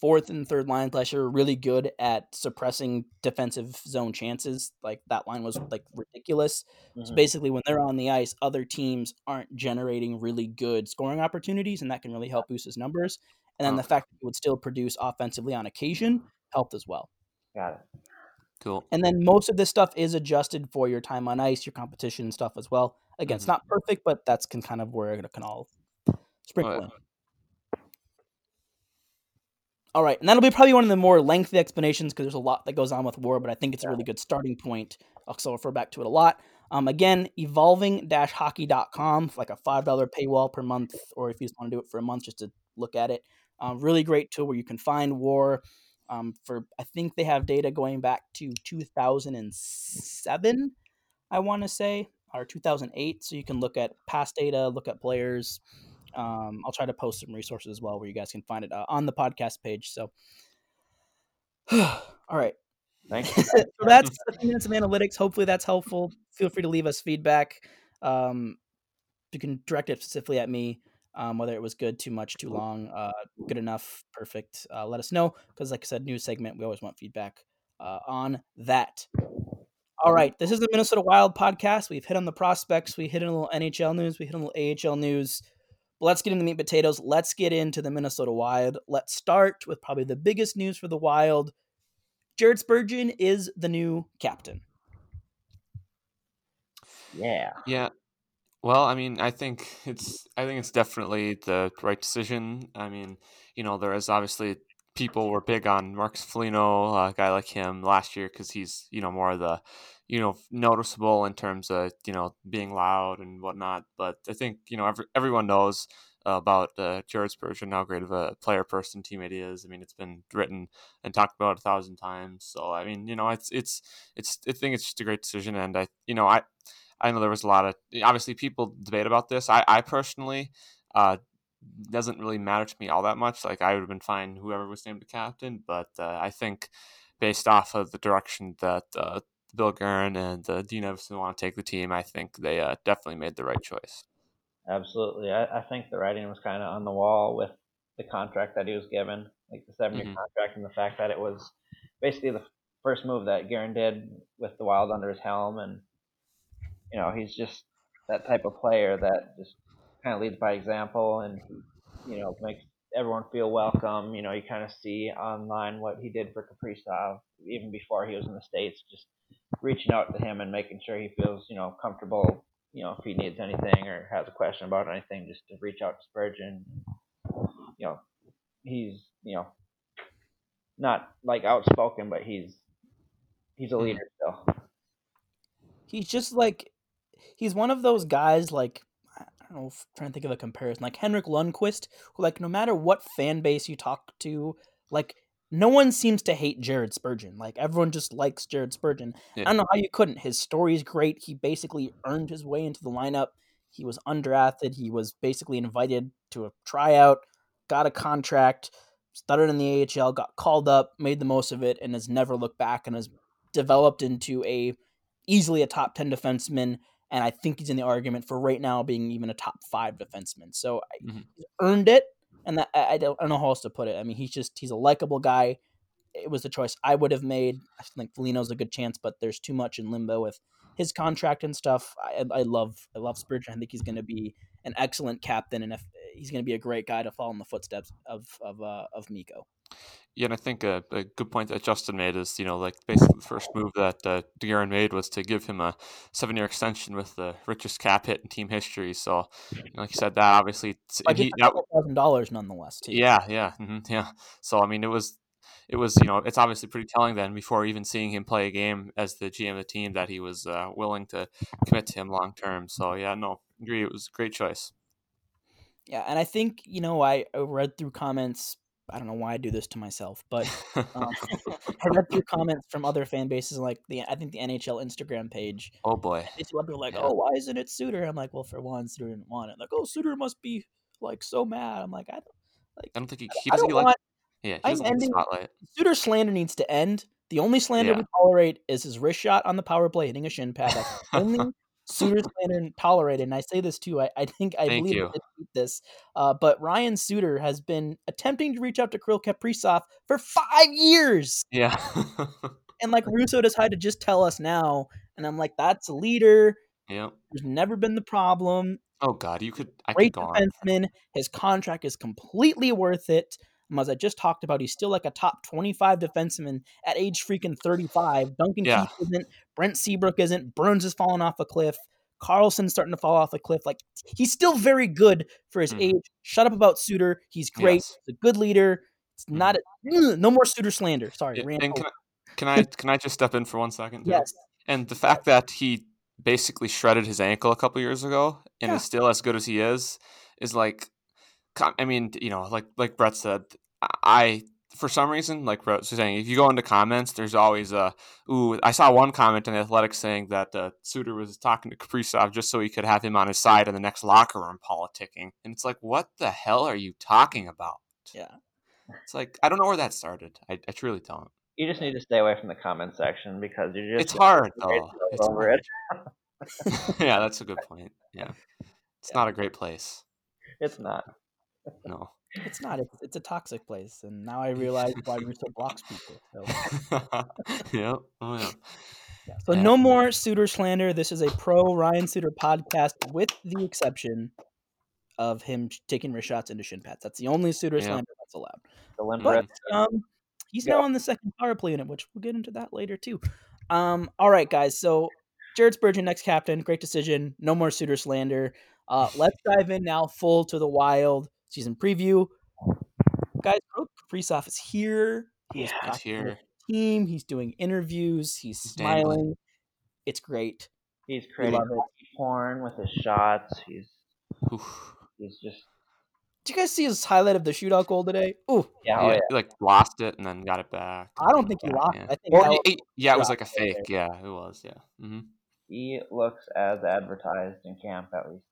S5: fourth and third line last year were really good at suppressing defensive zone chances. Like that line was like ridiculous. Mm-hmm. So basically, when they're on the ice, other teams aren't generating really good scoring opportunities, and that can really help boost his numbers. And then oh. the fact that he would still produce offensively on occasion helped as well.
S6: Got it.
S7: Cool.
S5: And then most of this stuff is adjusted for your time on ice, your competition stuff as well. Again, mm-hmm. it's not perfect, but that's can kind of where it can all sprinkle in. All right, and that'll be probably one of the more lengthy explanations because there's a lot that goes on with war, but I think it's a really good starting point. I'll refer back to it a lot. Um, again, evolving-hockey.com, like a $5 paywall per month, or if you just want to do it for a month just to look at it. Um, really great tool where you can find war, um, for I think they have data going back to 2007, I want to say, or 2008. So you can look at past data, look at players. Um, I'll try to post some resources as well where you guys can find it uh, on the podcast page. So, all right.
S6: Thanks.
S5: so that's a few minutes of analytics. Hopefully that's helpful. Feel free to leave us feedback. Um, you can direct it specifically at me Um, whether it was good, too much, too long, uh, good enough, perfect. Uh, let us know because, like I said, new segment. We always want feedback uh, on that. All right, this is the Minnesota Wild podcast. We've hit on the prospects. We hit on a little NHL news. We hit on a little AHL news. But let's get into the meat potatoes. Let's get into the Minnesota Wild. Let's start with probably the biggest news for the Wild. Jared Spurgeon is the new captain.
S6: Yeah.
S7: Yeah. Well, I mean, I think it's I think it's definitely the right decision. I mean, you know, there is obviously people were big on Marcus Foligno, a guy like him last year because he's you know more of the you know noticeable in terms of you know being loud and whatnot. But I think you know every, everyone knows about uh, Jared Spurgeon, how great of a player, person, teammate he is. I mean, it's been written and talked about a thousand times. So I mean, you know, it's it's it's I think it's just a great decision, and I you know I I know there was a lot of obviously people debate about this. I I personally uh, doesn't really matter to me all that much. Like I would have been fine whoever was named the captain, but uh, I think based off of the direction that uh, Bill Guerin and uh, Dean Evason want to take the team, I think they uh, definitely made the right choice.
S6: Absolutely, I, I think the writing was kind of on the wall with the contract that he was given, like the 7 year mm-hmm. contract, and the fact that it was basically the first move that Guerin did with the Wild under his helm, and you know he's just that type of player that just kind of leads by example, and you know makes everyone feel welcome. You know, you kind of see online what he did for Kaprizov even before he was in the states, just reaching out to him and making sure he feels you know comfortable. You know, if he needs anything or has a question about anything, just to reach out to Spurgeon. You know, he's you know not like outspoken, but he's he's a mm-hmm. leader still.
S5: He's just like he's one of those guys like don't know, trying to think of a comparison, like Henrik Lundqvist, who like no matter what fan base you talk to, like no one seems to hate Jared Spurgeon. Like everyone just likes Jared Spurgeon. Yeah. I don't know how you couldn't. His story is great. He basically earned his way into the lineup. He was undrafted. He was basically invited to a tryout, got a contract, started in the AHL, got called up, made the most of it, and has never looked back and has developed into a easily a top 10 defenseman and I think he's in the argument for right now being even a top five defenseman. So mm-hmm. he's earned it, and that, I, don't, I don't know how else to put it. I mean, he's just he's a likable guy. It was the choice I would have made. I think Foligno's a good chance, but there's too much in limbo with his contract and stuff. I, I love I love Spurgeon. I think he's going to be an excellent captain, and if he's going to be a great guy to follow in the footsteps of of uh, of Mikko.
S7: Yeah, and I think a, a, good point that Justin made is, you know, like basically the first move that uh, Guerin made was to give him a seven-year extension with the richest cap hit in team history. So, like you said, that obviously
S5: like he, thousand dollars nonetheless. Too.
S7: Yeah, yeah, mm-hmm, yeah. So, I mean, it was it was you know it's obviously pretty telling then before even seeing him play a game as the GM of the team that he was uh, willing to commit to him long term. So yeah, no, agree. It was a great choice.
S5: Yeah, and I think you know I read through comments I don't know why I do this to myself, but um, I read through comments from other fan bases, like the I think the NHL Instagram page.
S7: Oh boy!
S5: People are like, yeah. "Oh, why isn't it Suter?" I'm like, "Well, for one, Suter didn't want it." Like, "Oh, Suter must be like so mad." I'm like, "I don't like."
S7: I don't think he, he doesn't like. Yeah, I'm ending.
S5: Suter slander needs to end. The only slander yeah. we tolerate is his wrist shot on the power play hitting a shin pad. That's only Suter's planner tolerated, and I say this too. I, I think I Thank believe this, uh, but Ryan Suter has been attempting to reach out to Kirill Kaprizov for five years.
S7: Yeah,
S5: and like Russo decided to just tell us now, and I'm like, that's a leader.
S7: Yeah,
S5: there's never been the problem.
S7: Oh God, you could. I
S5: Great
S7: could
S5: defenseman. On. His contract is completely worth it. As I just talked about, he's still like a top 25 defenseman at age freaking 35. Duncan yeah. Keith isn't. Brent Seabrook isn't. Burns has fallen off a cliff. Carlson's starting to fall off a cliff. Like he's still very good for his mm. age. Shut up about Suter. He's great. Yes. He's a good leader. It's mm. not a, no more Suter slander. Sorry.
S7: Yeah, and can I, can I can I just step in for one second?
S5: Yes.
S7: And the fact that he basically shredded his ankle a couple years ago and yeah. is still as good as he is is like I mean, you know, like like Brett said, I for some reason, like Brett was saying, if you go into comments, there's always a ooh. I saw one comment in the Athletics saying that uh, Suter was talking to Kaprizov just so he could have him on his side in the next locker room politicking, and it's like, what the hell are you talking about?
S5: Yeah,
S7: it's like I don't know where that started. I, I truly don't.
S6: You just need to stay away from the comment section because you're just
S7: it's hard though. It's hard. It. yeah, that's a good point. Yeah, it's not a great place.
S6: It's not.
S7: No.
S5: It's not. It's, it's a toxic place, and now I realize why Russo blocks people. So,
S7: yep. Oh yeah.
S5: yeah. so
S7: Yeah.
S5: no more Suter slander. This is a pro Ryan Suter podcast, with the exception of him taking wrist shots into shin pads. That's the only Suter
S7: Yeah.
S5: slander that's allowed.
S6: The limp
S7: But.
S5: Um, he's
S6: Yeah.
S5: now on the second power play unit, which we'll get into that later too. Um, all right, guys. So Jared Spurgeon, next captain, great decision. No more Suter slander. Uh, let's dive in now, full to the wild season preview. Guys, Pro Kaprizov is here. He
S6: Yeah,
S7: He's here.
S5: team. He's doing interviews. He's
S7: He's dangling.
S5: smiling. It's great.
S6: He's creating
S5: love it.
S6: hockey porn with his shots. He's
S7: Oof.
S6: he's just
S5: Did you guys see his highlight of the shootout goal today? Ooh,
S6: yeah, oh
S7: yeah,
S6: yeah.
S7: he, like lost it and then got it back.
S5: I don't think he
S7: Yeah,
S5: lost.
S7: yeah.
S5: it. I think
S7: Or
S5: was-
S7: he- yeah, it was like a
S6: okay.
S7: fake. Yeah, it was. Yeah. hmm
S6: He looks as advertised in camp at least.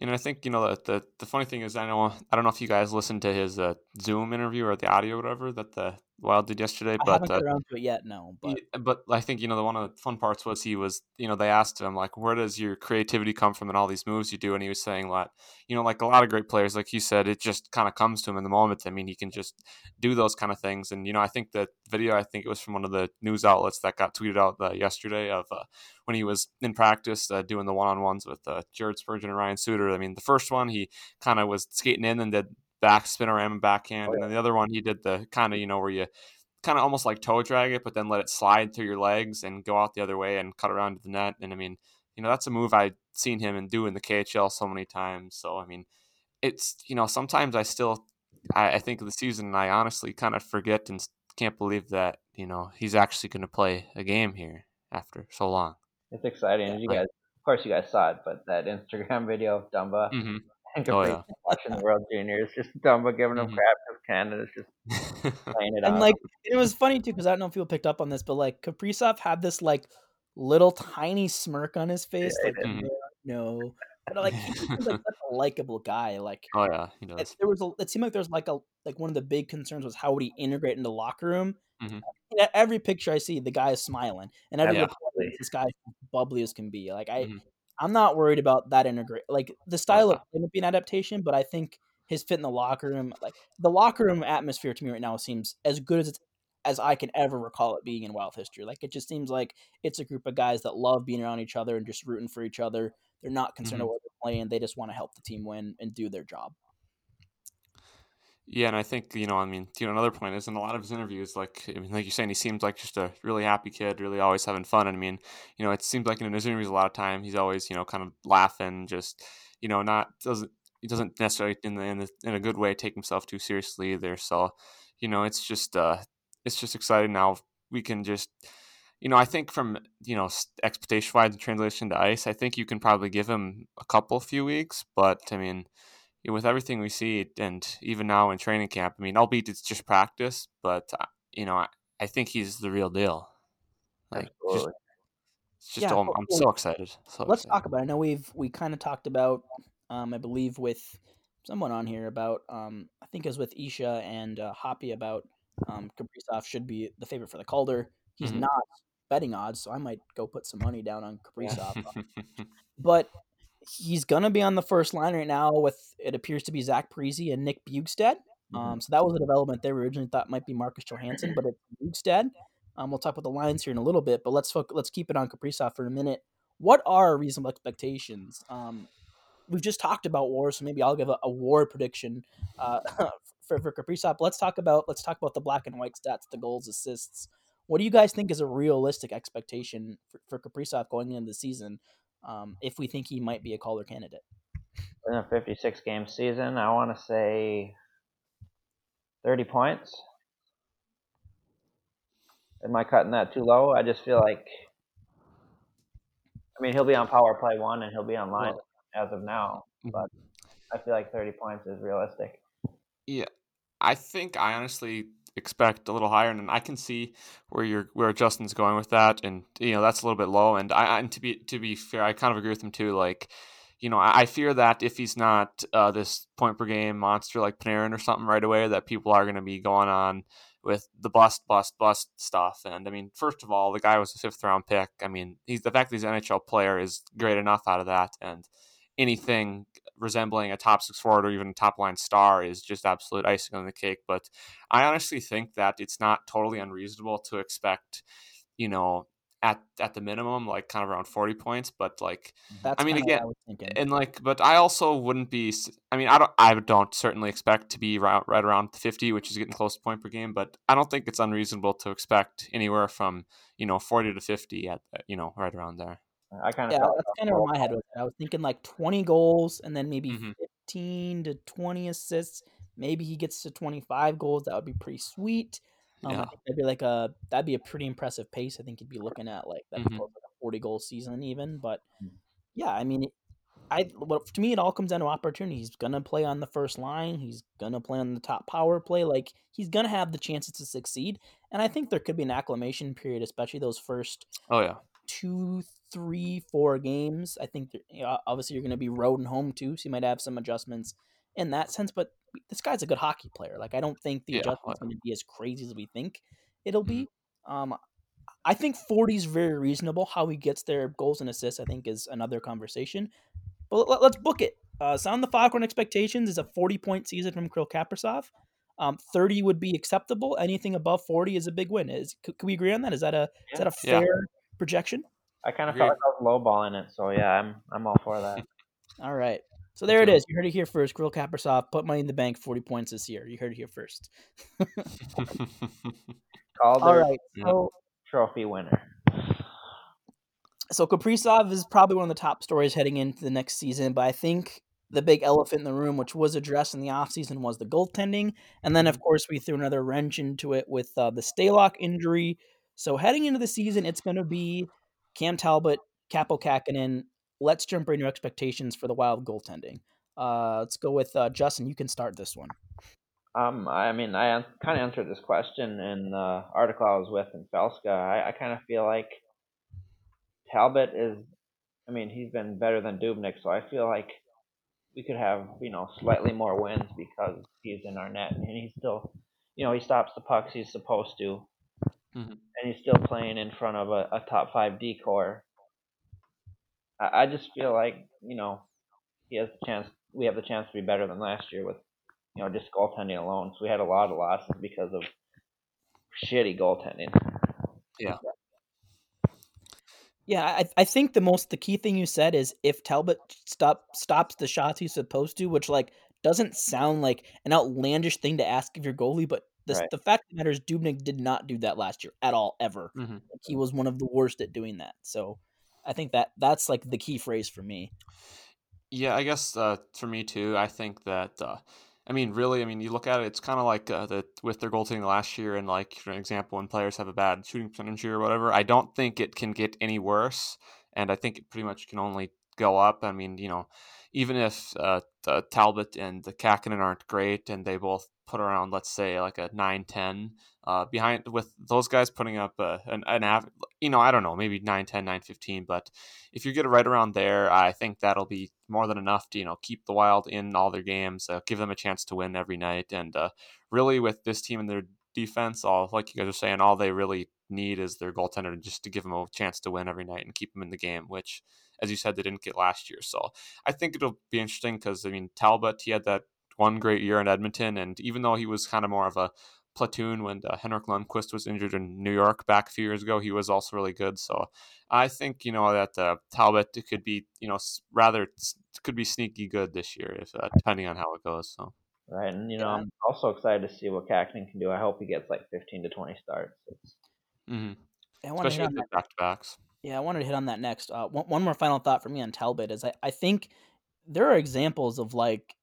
S7: And I think you know the, the the funny thing is I know I don't know if you guys listened to his uh, Zoom interview or the audio or whatever that the Wild did yesterday,
S5: I
S7: but
S5: haven't
S7: uh,
S5: around to it yet. No, but
S7: But, I think you know the one of the fun parts was he was you know they asked him like where does your creativity come from in all these moves you do? And he was saying like you know like a lot of great players like you said it just kind of comes to him in the moment. I mean he can just do those kind of things. And you know I think that video I think it was from one of the news outlets that got tweeted out uh, yesterday of uh, when he was in practice uh, doing the one on ones with uh, Jared Spurgeon and Ryan Suter. I mean the first one he kind of was skating in and did back spinorama and backhand
S6: Oh,
S7: and then the other one he did the kind of you know where you kind of almost like toe drag it, but then let it slide through your legs and go out the other way and cut around to the net. And I mean, you know, that's a move I've seen him and do in the KHL so many times. So I mean, it's you know, sometimes I still, I, I think of the season and I honestly kind of forget and can't believe that you know he's actually going to play a game here after so long.
S6: It's exciting. You
S7: Like-
S6: guys, of course, you guys saw it, but that Instagram video of Dumba
S7: hmm
S6: and
S7: Oh, yeah.
S6: watching the World Juniors, just Dumba giving him
S7: Mhm.
S6: crap because Canada's just playing it
S5: and
S6: on.
S5: like it was funny too because I don't know if people picked up on this, but like Kaprizov had this like little tiny smirk on his face,
S6: Yeah,
S5: like
S6: he
S7: did.
S5: "Yeah, no, but like he seems like such a likable guy. Like
S7: oh yeah, he
S5: it, there was a, it seemed like there was like a like one of the big concerns was how would he integrate into the locker room.
S7: Mhm.
S5: And at every picture I see, the guy is smiling, and every
S6: Yeah.
S5: this guy is bubbly as can be. Like I,
S7: Mhm.
S5: I'm not worried about that integrate. Like the style of play might be an adaptation, but I think his fit in the locker room, like the locker room atmosphere to me right now seems as good as it's as I can ever recall it being in Wild history. Like it just seems like it's a group of guys that love being around each other and just rooting for each other. They're not concerned
S7: Mhm.
S5: about what they're playing. They just want to help the team win and do their job.
S7: Yeah, and I think you know, I mean, you know, another point is in a lot of his interviews, like I mean, like you're saying, he seems like just a really happy kid, really always having fun. And I mean, you know, it seems like in his interviews a lot of time he's always you know kind of laughing, just you know, not doesn't he doesn't necessarily in the, in, the, in a good way take himself too seriously either. So, you know, it's just uh, it's just exciting now. We can just you know, I think from you know expectation wise translation to ice, I think you can probably give him a couple few weeks, but I mean with everything we see, and even now in training camp, I mean, albeit it's just practice, but uh, you know, I, I think he's the real deal. Like, just,
S6: Absolutely.
S7: it's just
S5: Yeah,
S7: all, I'm so excited. So
S5: Let's
S7: excited.
S5: talk about. It. I know we've we kind of talked about, um, I believe with someone on here about, um, I think it was with Isha and uh, Hoppy about um, Kaprizov should be the favorite for the Calder. He's
S7: Mhm.
S5: not betting odds, so I might go put some money down on. Kaprizov. but he's gonna be on the first line right now with it appears to be Zach Parise and Nick Bjugstad. Um, so that was a development they originally thought might be Marcus Johansson, but it's Bugstad. Um, we'll talk about the lines here in a little bit, but let's foc- let's keep it on Kaprizov for a minute. What are reasonable expectations? Um, we've just talked about war, so maybe I'll give a, a war prediction uh, for for Kaprizov. Let's talk about let's talk about the black and white stats, the goals, assists. What do you guys think is a realistic expectation for, for Kaprizov going into the season? Um, if we think he might be a Calder candidate.
S6: In a 56 game season, I want to say 30 points. Am I cutting that too low? I just feel like, I mean, he'll be on power play one and he'll be on line as of now,
S7: Mhm.
S6: but I feel like 30 points is realistic.
S7: Yeah, I think I honestly expect a little higher, and I can see where you're where Justin's going with that, and you know that's a little bit low. And I and to be to be fair, I kind of agree with him too. Like, you know, I, I fear that if he's not uh, this point per game monster like Panarin or something right away, that people are going to be going on with the bust, bust, bust stuff. And I mean, first of all, the guy was a fifth round pick. I mean, he's the fact that he's an NHL player is great enough out of that, and anything resembling a top six forward or even a top line star is just absolute icing on the cake. But I honestly think that it's not totally unreasonable to expect, you know, at at the minimum, like kind of around forty points. But like,
S5: That's
S7: I mean, again,
S5: I
S7: and like, but I also wouldn't be. I mean, I don't. I don't certainly expect to be right, right around fifty, which is getting close to point per game. But I don't think it's unreasonable to expect anywhere from you know forty to fifty at uh, you know right around there.
S6: I kind of
S5: yeah, that's kind of where my head was. I was thinking like 20 goals and then maybe
S7: Mhm.
S5: 15 to 20 assists. Maybe he gets to 25 goals. That would be pretty sweet. Um,
S7: Yeah.
S5: that'd be like a that'd be a pretty impressive pace. I think you'd be looking at like that
S7: Mhm.
S5: close to a 40 goal season even. But
S6: Mm.
S5: yeah, I mean, I well, to me it all comes down to opportunity. He's gonna play on the first line. He's gonna play on the top power play. Like he's gonna have the chances to succeed. And I think there could be an acclimation period, especially those first
S7: Oh yeah.
S5: two, three, four games. I think obviously you're going to be road and home too, so you might have some adjustments in that sense. But this guy's a good hockey player. Like I don't think the
S7: Yeah,
S5: adjustment's going to be as crazy as we think it'll be.
S7: Mm-hmm.
S5: Um, I think 40 is very reasonable. How he gets their goals and assists, I think, is another conversation. But let, us book it. Uh, Sound the Foghorn expectations is a 40 point season from Kirill Kaprizov. Um, 30 would be acceptable. Anything above 40 is a big win. Is can we agree on that? Is that a is that a
S7: Yeah.
S5: fair projection?
S6: I kind of felt like I was lowballing it, so yeah, I'm I'm all for that.
S5: All right. So there it is. You heard it here first. Kirill Kaprizov put money in the bank, 40 points this year. You heard it here first. All right. So
S6: trophy winner.
S5: so Kaprizov is probably one of the top stories heading into the next season, but I think the big elephant in the room, which was addressed in the offseason, was the goaltending. And then, of course, we threw another wrench into it with uh, the Stalock injury. So heading into the season, it's going to be Cam Talbot, Kaapo Kahkonen. Let's jump in your expectations for the Wild goaltending. Uh, let's go with uh, Justin. You can start this one.
S6: Um, I mean, I kind of answered this question in the article I was with in Felska. I, I kind of feel like Talbot is, I mean, he's been better than Dubnyk, so I feel like we could have, you know, slightly more wins because he's in our net and he's still, you know, he stops the pucks he's supposed to,
S7: Mhm.
S6: and he's still playing in front of a, a top five D core. I, I just feel like, you know, he has the chance. We have the chance to be better than last year with, you know, just goaltending alone. So we had a lot of losses because of shitty goaltending.
S5: Yeah. Yeah, I, I think the most the key thing you said is if Talbot stop stops the shots he's supposed to, which like doesn't sound like an outlandish thing to ask of your goalie, but the
S6: Right.
S5: the fact of the matter is Dubnyk did not do that last year at all ever.
S7: Mhm.
S5: Like, he was one of the worst at doing that. So I think that that's like the key phrase for me.
S7: Yeah, I guess uh, for me too. I think that uh, I mean, really, I mean, you look at it, it's kind of like uh, the with their goaltending last year, and like for example, when players have a bad shooting percentage or whatever. I don't think it can get any worse, and I think it pretty much can only go up. I mean, you know, even if uh, Talbot and the Kahkonen aren't great, and they both put around, let's say, like a 9-10, uh, behind with those guys putting up uh, an, an av- you know, I don't know, maybe 9-10, 9-15, but if you get it right around there, I think that'll be more than enough to you know keep the Wild in all their games, uh, give them a chance to win every night, and uh, really with this team and their defense, all like you guys are saying, all they really need is their goaltender just to give them a chance to win every night and keep them in the game, which, as you said, they didn't get last year. So I think it'll be interesting because I mean Talbot, he had that one great year in Edmonton, and even though he was kind of more of a platoon when uh, Henrik Lundqvist was injured in New York back a few years ago, he was also really good. So I think you know that uh, Talbot could be you know rather could be sneaky good this year if uh, depending on how it goes. So
S6: Right, and you know,
S5: Yeah.
S6: I'm also excited to see what Kahkonen can do. I hope he gets like 15 to 20 starts. It's,
S7: hmm
S5: I wanted to
S7: especially with the back to backs.
S5: Yeah, I wanted to hit on that next. Uh, one, one more final thought for me on Talbot is I, I think there are examples of like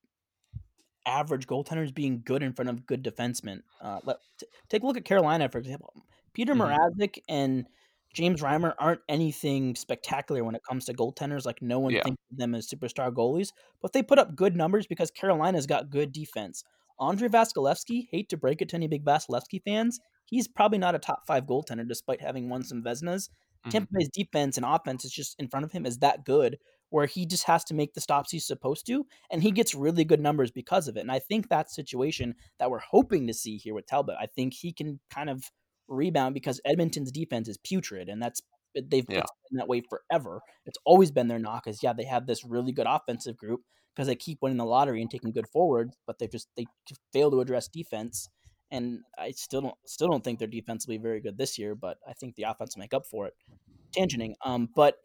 S5: average goaltenders being good in front of good defensemen. Uh, let, t- take a look at Carolina, for example. Peter
S7: Mhm.
S5: Mrazek and James Reimer aren't anything spectacular when it comes to goaltenders. Like no one
S7: Yeah.
S5: thinks of them as superstar goalies, but they put up good numbers because Carolina's got good defense. Andrei Vasilevskiy, hate to break it to any big Vasilevsky fans, he's probably not a top five goaltender despite having won some
S7: Vezinas.
S5: Tampa mm-hmm. Bay's defense and offense is just in front of him is that good, where he just has to make the stops he's supposed to, and he gets really good numbers because of it. And I think that situation that we're hoping to see here with Talbot, I think he can kind of rebound because Edmonton's defense is putrid, and that's They've
S7: Yeah.
S5: been that way forever. It's always been their knock. Is yeah, they have this really good offensive group because they keep winning the lottery and taking good forwards, but they just they fail to address defense. And I still don't still don't think they're defensively very good this year, but I think the offense will make up for it. Tangenting. Um, but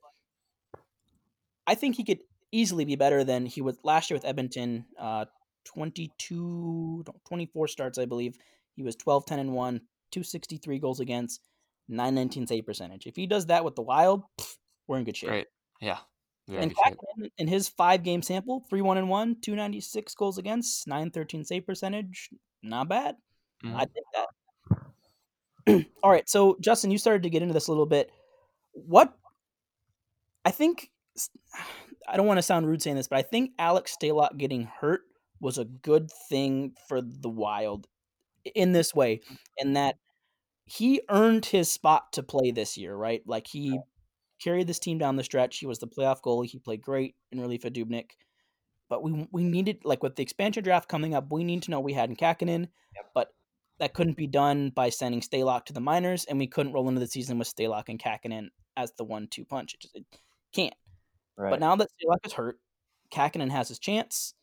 S5: I think he could easily be better than he was last year with Edmonton. Uh, 22, 24 starts, I believe. He was 12, 10, and 1, 263 goals against, 919 save percentage. If he does that with the Wild, pff, we're in good shape.
S7: Great. Yeah. Good shape.
S5: In his five game sample, 3 1 and 1, 296 goals against, 913 save percentage. Not bad.
S7: Mhm.
S5: I think that. All right. So, Justin, you started to get into this a little bit. What I think, I don't want to sound rude saying this, but I think Alex Stalock getting hurt was a good thing for the Wild in this way, in that he earned his spot to play this year, right? Like he carried this team down the stretch. He was the playoff goalie. He played great in relief of Dubnyk. But we we needed like with the expansion draft coming up, we need to know we had in Kahkonen, but that couldn't be done by sending Stalock to the minors, and we couldn't roll into the season with Stalock and Kahkonen as the one-two punch. It just it can't.
S6: Right.
S5: But now that Stalock is hurt, Kahkonen has his chance.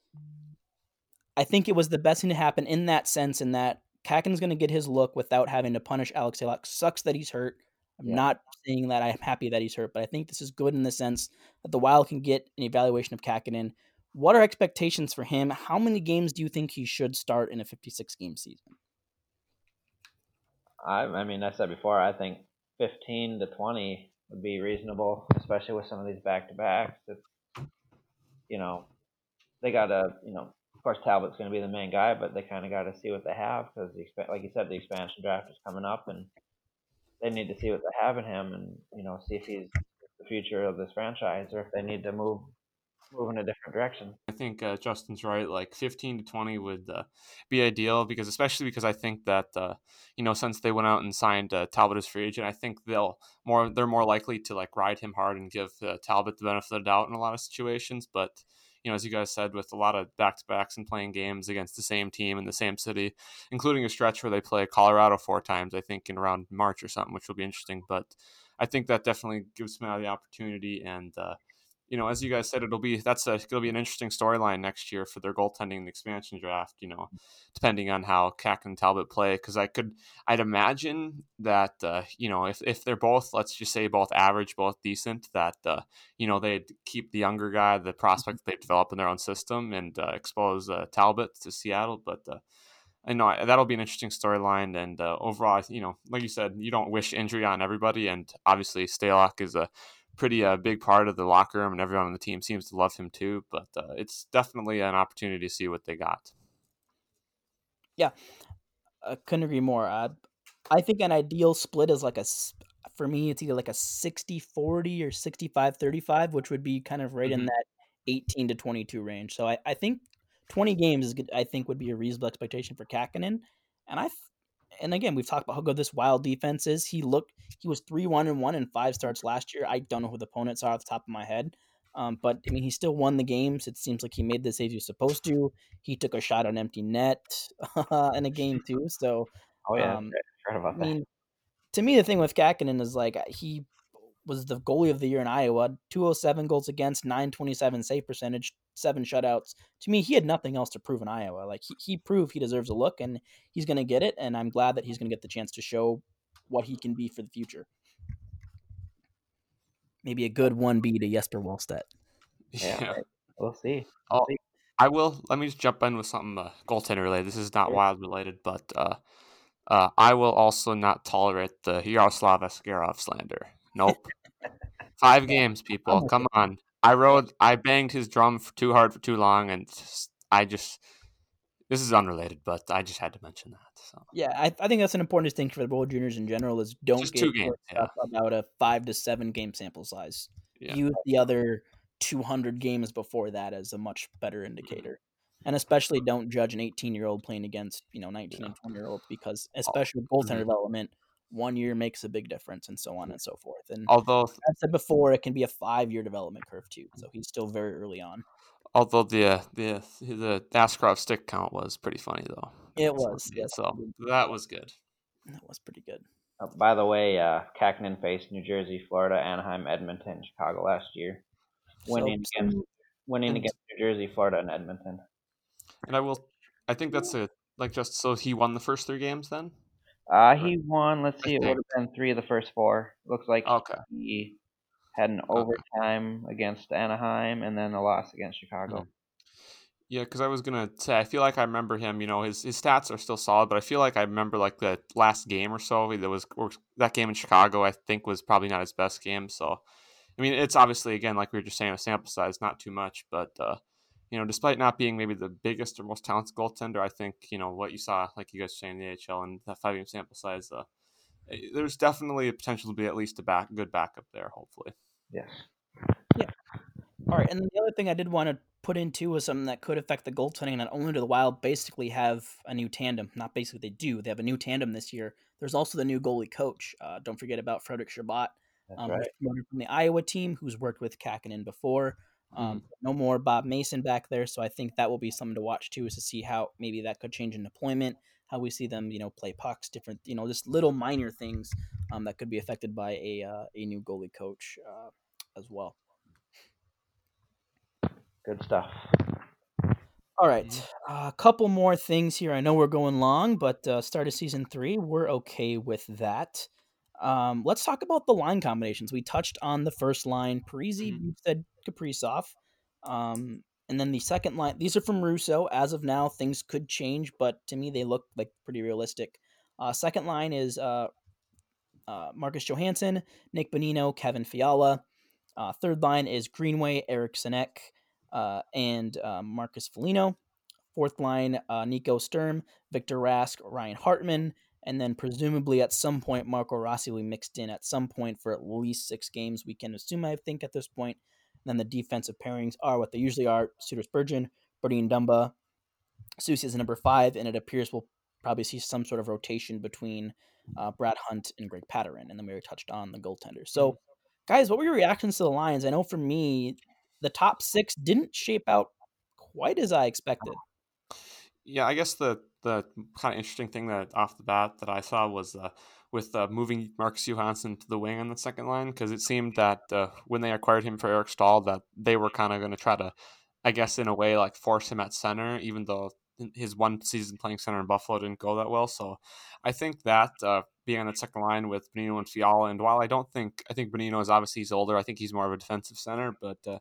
S5: I think it was the best thing to happen in that sense, in that Kahkonen's going to get his look without having to punish Alex Stalock. Sucks that he's hurt. I'm
S6: Yeah.
S5: not saying that I'm happy that he's hurt, but I think this is good in the sense that the Wild can get an evaluation of Kahkonen. What are expectations for him? How many games do you think he should start in a 56 game season?
S6: I, I mean, I said before, I think 15 to 20 would be reasonable, especially with some of these back to backs. You know, they got to, you know, of course, Talbot's going to be the main guy, but they kind of got to see what they have because, the like you said, the expansion draft is coming up and they need to see what they have in him and, you know, see if he's the future of this franchise or if they need to move move in a different direction.
S7: I think uh, Justin's right. Like 15 to 20 would uh, be ideal because, especially because I think that uh, you know since they went out and signed uh, Talbot as free agent, I think they'll more they're more likely to like ride him hard and give uh, Talbot the benefit of the doubt in a lot of situations. But you know, as you guys said, with a lot of back to backs and playing games against the same team in the same city, including a stretch where they play Colorado four times, I think in around March or something, which will be interesting. But I think that definitely gives him the opportunity and. Uh, you know, as you guys said, it'll be that's a, it'll be an interesting storyline next year for their goaltending in the expansion draft. You know, depending on how Cack and Talbot play, because I could, I'd imagine that uh, you know if if they're both, let's just say both average, both decent, that uh, you know they'd keep the younger guy, the prospect they've developed in their own system, and uh, expose uh, Talbot to Seattle. But uh, I know that'll be an interesting storyline, and uh, overall, you know, like you said, you don't wish injury on everybody, and obviously Stalock is a pretty uh, big part of the locker room, and everyone on the team seems to love him too. But uh, it's definitely an opportunity to see what they got.
S5: Yeah, I couldn't agree more. I, I think an ideal split is like a, for me, it's either like a 60 40 or 65 35, which would be kind of right in
S7: Mhm.
S5: that 18 to 22 range. So I, I think 20 games is good, I think would be a reasonable expectation for Kahkonen. And I, and again, we've talked about how good this wild defense is. He looked, he was 3 1 and 1 in five starts last year. I don't know who the opponents are off the top of my head. Um, but I mean, he still won the games. It seems like he made the saves he was supposed to. He took a shot on empty net in a game too. So
S6: Oh yeah,
S5: um,
S6: I forgot
S5: I
S6: about that.
S5: mean, to me, the thing with Kahkonen is like he was the goalie of the year in Iowa. 207 goals against, 927 save percentage, seven shutouts. To me, he had nothing else to prove in Iowa. Like he, he proved he deserves a look, and he's going to get it. And I'm glad that he's going to get the chance to show what he can be for the future. Maybe a good 1B to Jesper Wallstedt.
S6: Yeah,
S7: Yeah.
S6: right. We'll see.
S7: Oh, I will. Let me just jump in with something uh, goaltender related. This is not
S6: Sure.
S7: wild related, but uh, uh, I will also not tolerate the Yaroslav Askarov slander. Nope. Five games, people. Come on. I rode. I banged his drum for too hard for too long, and I just. This is unrelated, but I just had to mention that. So
S5: Yeah, I, I think that's an important distinction for the World Juniors in general is don't
S7: Just
S5: get
S7: games,
S5: up about a five to seven game sample size.
S7: Yeah.
S5: Use the other 200 games before that as a much better indicator. And especially don't judge an 18 year old playing against, you know, 19 and 20 year olds because especially with goaltender
S7: Mhm.
S5: development, one year makes a big difference and so on and so forth. And
S7: although
S5: I said before, it can be a five year development curve too. So he's still very early on.
S7: although the uh, the the Askarov stick count was pretty funny though.
S5: It
S7: So,
S5: was, yes.
S7: So that was good.
S5: That was pretty good.
S6: Uh, by the way, uh, Kahkonen faced New Jersey, Florida, Anaheim, Edmonton, Chicago last year, winning
S5: So,
S6: against winning
S5: and-
S6: against New Jersey, Florida, and Edmonton.
S7: And I will. I think that's a Like just so he won the first three games then.
S6: Uh, he won. Let's see, it would have been three of the first four. Looks like
S7: Okay.
S6: he had an overtime against Anaheim and then a loss against Chicago.
S7: Mm. Yeah, because I was gonna say I feel like I remember him. You know, his his stats are still solid, but I feel like I remember like the last game or so that was or that game in Chicago. I think was probably not his best game. So, I mean, it's obviously again like we were just saying, a sample size, not too much, but uh, you know, despite not being maybe the biggest or most talented goaltender, I think you know what you saw, like you guys were saying, in the AHL and that five game sample size. Uh, eh, there's definitely a potential to be at least a back good backup there. Hopefully.
S6: Yes. Yeah.
S5: All right, and the other thing I did want to put into was something that could affect the goaltending. Not only do the Wild basically have a new tandem, not basically they do, they have a new tandem this year. There's also the new goalie coach. Uh, don't forget about Frederic
S6: Chabot,
S5: um,
S6: right.
S5: promoted from the Iowa team, who's worked with Kahkonen before. Um, No more Bob Mason back there, so I think that will be something to watch too, is to see how maybe that could change in deployment, how we see them, you know, play pucks, different, you know, just little minor things um, that could be affected by a uh, a new goalie coach uh, as well.
S6: Good stuff.
S5: All right, a couple more things here. I know we're going long, but uh, start of season three, we're okay with that. Um, let's talk about the line combinations. We touched on the first line, Parise,
S7: Mhm.
S5: you said Kaprizov, um, and then the second line. These are from Russo. As of now, things could change, but to me, they look like pretty realistic. Uh, second line is uh, uh, Marcus Johansson, Nick Bonino, Kevin Fiala. Uh, third line is Greenway, Eriksson Ek, uh, and uh, Marcus Foligno. Fourth line, uh, Nico Sturm, Victor Rask, Ryan Hartman, and then presumably at some point Marco Rossi will be mixed in at some point for at least six games. We can assume, I think, at this point. And then the defensive pairings are what they usually are: Suter Spurgeon, and Dumba. Soucy is number five, and it appears we'll probably see some sort of rotation between uh, Brad Hunt and Greg Pateryn. And then we already touched on the goaltender. So, guys, what were your reactions to the Lions? I know for me, the top six didn't shape out quite as I expected.
S7: Yeah, I guess the the kind of interesting thing that off the bat that I saw was uh, with uh, moving Marcus Johansson to the wing on the second line because it seemed that uh, when they acquired him for Eric Staal that they were kind of going to try to, I guess in a way like force him at center, even though his one season playing center in Buffalo didn't go that well. So I think that uh, being on the second line with Bonino and Fiala, and while I don't think I think Bonino is obviously he's older, I think he's more of a defensive center, but uh,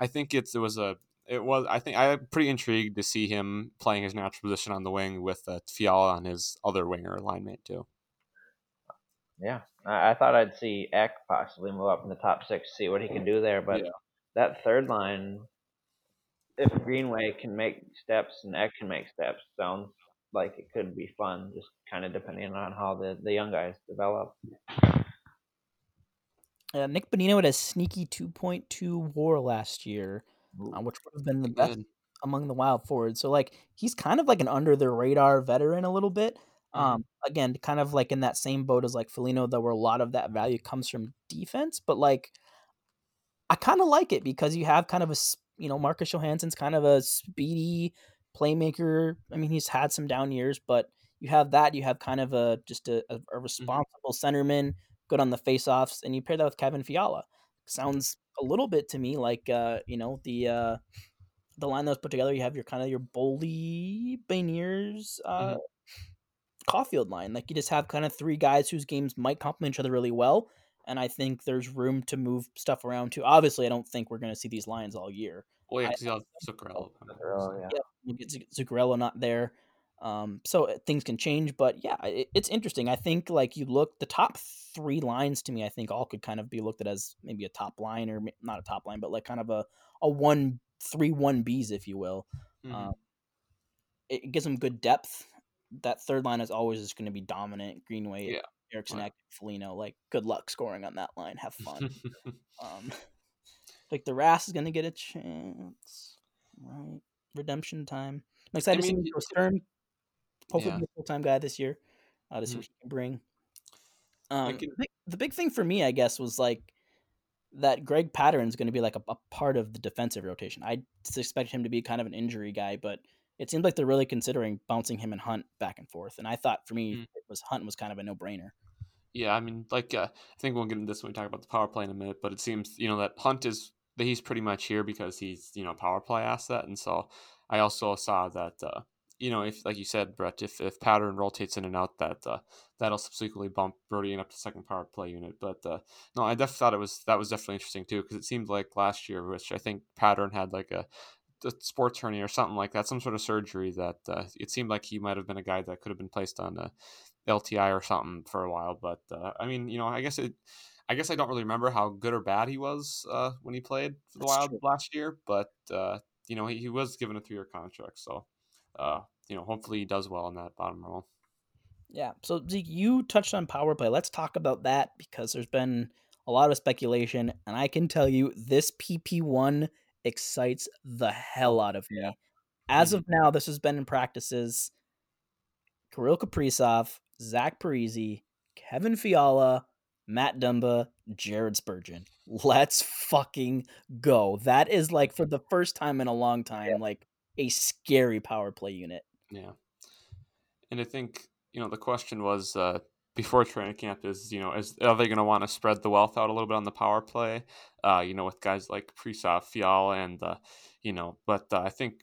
S7: I think it's it was a it was I think I'm pretty intrigued to see him playing his natural position on the wing with uh, Fiala on his other winger alignment too.
S6: Yeah, I, I thought I'd see Ek possibly move up in the top six, see what he can do there. But
S7: Yeah.
S6: that third line, if Greenway can make steps and Ek can make steps, sounds like it could be fun. Just kind of depending on how the the young guys develop.
S5: Uh, Nick Bonino had a sneaky 2.2 war last year, uh, which would have been the best
S7: Good.
S5: among the wild forwards. So like he's kind of like an under the radar veteran a little bit. Um, again, kind of like in that same boat as like Foligno, though, where a lot of that value comes from defense. But like, I kind of like it because you have kind of a you know Marcus Johansson's kind of a speedy playmaker. I mean, he's had some down years, but you have that. You have kind of a just a, a, a responsible centerman, good on the faceoffs, and you pair that with Kevin Fiala. Sounds a little bit to me like uh, you know the uh, the line that was put together. You have your kind of your Boldy Beniers uh, Caufield line. Like you just have kind of three guys whose games might complement each other really well. And I think there's room to move stuff around too. Obviously, I don't think we're going to see these lines all year.
S7: Well, yeah, because you have Zuccarello.
S6: Zuccarello, yeah.
S5: Yeah, we'll get Zuc- Zuccarello not there. Um, so uh, things can change, but yeah, it, it's interesting. I think like you look the top three lines to me, I think all could kind of be looked at as maybe a top line or not a top line, but like kind of a a one three one Bs, if you will.
S7: Mhm.
S5: Um, it, it gives them good depth. That third line is always just going to be dominant. Greenway,
S7: Yeah,
S5: Erickson,
S7: right.
S5: Foligno. Like, good luck scoring on that line. Have fun. um, like the Ras is going to get a chance, right? Redemption time. I'm excited to see
S7: mean,
S5: Hopefully,
S7: yeah.
S5: be a full time guy this year. Uh, to see
S7: Mhm.
S5: what he can bring. Um,
S7: can-
S5: the, big, the big thing for me, I guess, was like that Greg Pateryn is going to be like a, a part of the defensive rotation. I just expect him to be kind of an injury guy, but it seems like they're really considering bouncing him and Hunt back and forth. And I thought for me,
S7: Mm.
S5: it was Hunt was kind of a no brainer.
S7: Yeah, I mean, like uh, I think we'll get into this when we talk about the power play in a minute, but it seems you know that Hunt is that he's pretty much here because he's you know a power play asset, and so I also saw that uh, you know if like you said, Brett, if if Pateryn rotates in and out, that uh, that'll subsequently bump Brodin up to second power play unit. But uh, no, I definitely thought it was that was definitely interesting too because it seemed like last year, which I think Pateryn had like a the sports hernia or something like that, some sort of surgery that uh, it seemed like he might have been a guy that could have been placed on a LTI or something for a while. But uh, I mean, you know, I guess it. I guess I don't really remember how good or bad he was uh, when he played for the That's Wild true. last year, but uh, you know he, he, was given a three-year contract, so uh, you know hopefully he does well in that bottom role.
S5: Yeah. So Zeke, you touched on power play. Let's talk about that because there's been a lot of speculation, and I can tell you this PP one excites the hell out of me. Yeah. As mm-hmm. of now, this has been in practices. Kirill Kaprizov, Zach Parise, Kevin Fiala, Matt Dumba, Jared Spurgeon. Let's fucking go. That is like for the first time in a long time, yeah. like a scary power play unit.
S7: Yeah. And I think, you know, the question was uh, before training camp is, you know, is are they going to want to spread the wealth out a little bit on the power play? Uh, you know, with guys like Kaprizov, Fiala, and, uh, you know, but uh, I think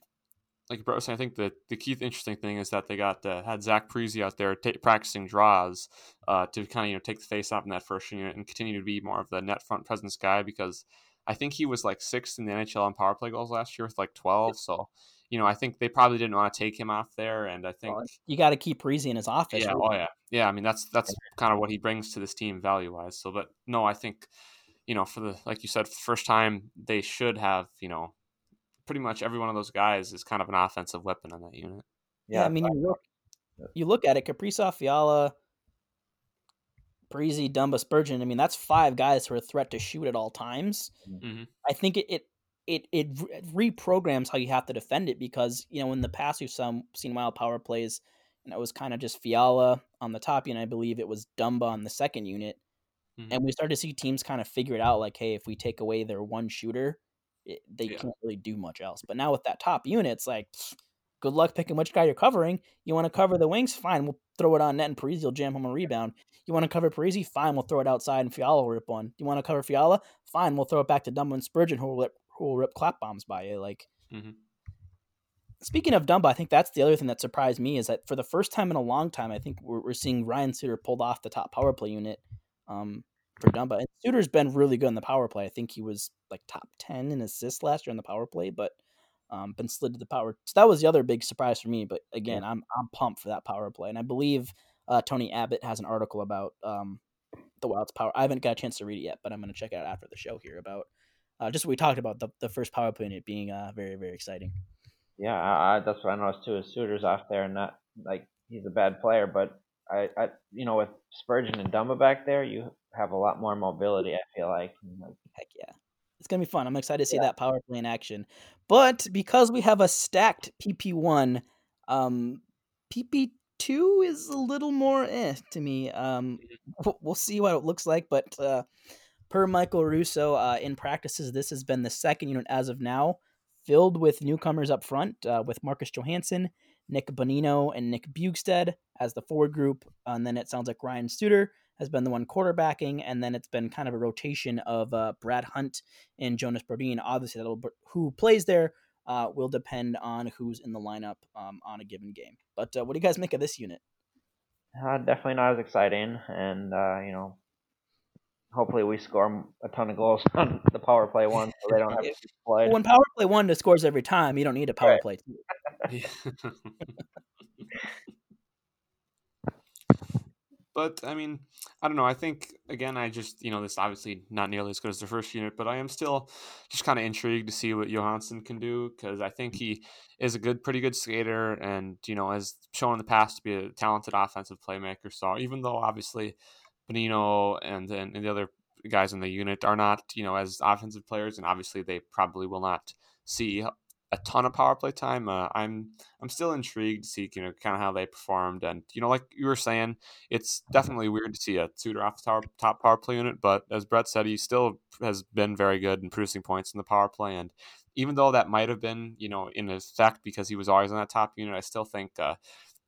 S7: like bro saying, I think the the key interesting thing is that they got uh, had Zach Parise out there t- practicing draws uh, to kind of you know take the face off in that first unit and continue to be more of the net front presence guy because I think he was like sixth in the NHL on power play goals last year with like twelve. So you know I think they probably didn't want to take him off there, and I think well,
S5: you got to keep Parise in his office.
S7: Yeah, oh yeah, yeah. I mean that's that's kind of what he brings to this team value wise. So, but no, I think you know for the like you said, first time they should have you know pretty much every one of those guys is kind of an offensive weapon on that unit.
S5: Yeah, yeah I mean, you look, you look at it, Kaprizov, Fiala, Breezy, Dumba, Spurgeon. I mean, that's five guys who are a threat to shoot at all times. Mm-hmm. I think it, it it it reprograms how you have to defend it because you know in the past we've some seen wild power plays and it was kind of just Fiala on the top unit. I believe it was Dumba on the second unit, mm-hmm. and we started to see teams kind of figure it out. Like, hey, if we take away their one shooter, it, they yeah. can't really do much else. But now with that top unit, it's like, good luck picking which guy you're covering. You want to cover the wings? Fine, we'll throw it on net and Parise will jam home a rebound. You want to cover Parise? Fine, we'll throw it outside and Fiala will rip one. You want to cover Fiala? Fine, we'll throw it back to Dumba and Spurgeon who will rip, who will rip clap bombs by you. Like, mm-hmm. speaking of Dumba, I think that's the other thing that surprised me is that for the first time in a long time, I think we're, we're seeing Ryan Suter pulled off the top power play unit. Um, for Dumba. And Suter's been really good in the power play. I think he was like top 10 in assists last year in the power play, but um, been slid to the power. So that was the other big surprise for me. But again, yeah. I'm I'm pumped for that power play. And I believe uh, Tony Abbott has an article about um, the Wild's power. I haven't got a chance to read it yet, but I'm going to check it out after the show here about uh, just what we talked about the, the first power play and it being uh, very, very exciting.
S6: Yeah, I, that's what I noticed too. Is Suter's off there, and not like he's a bad player, but I, I you know, with Spurgeon and Dumba back there, you have a lot more mobility. I feel like.
S5: Heck yeah, it's gonna be fun. I'm excited to see yeah. that power play in action. But because we have a stacked PP one, um, PP two is a little more eh to me. Um, we'll see what it looks like, but uh, per Michael Russo, uh, in practices, this has been the second unit as of now, filled with newcomers up front, uh, with Marcus Johansson, Nick Bonino, and Nick Bjugstad as the forward group, and then it sounds like Ryan Suter has been the one quarterbacking, and then it's been kind of a rotation of uh, Brad Hunt and Jonas Brodin. Obviously, that who plays there uh, will depend on who's in the lineup um, on a given game. But uh, what do you guys make of this unit?
S6: Uh, definitely not as exciting, and uh, you know, hopefully we score a ton of goals on the power play one, so they don't have to play.
S5: When power play one scores every time, you don't need a power right. play two.
S7: But I mean, I don't know. I think again, I just you know this obviously not nearly as good as the first unit, but I am still just kind of intrigued to see what Johansson can do because I think he is a good, pretty good skater, and you know has shown in the past to be a talented offensive playmaker. So even though obviously Bonino and and the other guys in the unit are not you know as offensive players, and obviously they probably will not see a ton of power play time. Uh, I'm I'm still intrigued to see you know kind of how they performed, and you know like you were saying, it's definitely weird to see a Suter off the top power play unit, but as Brett said, he still has been very good in producing points in the power play, and even though that might have been you know in effect because he was always on that top unit, I still think uh,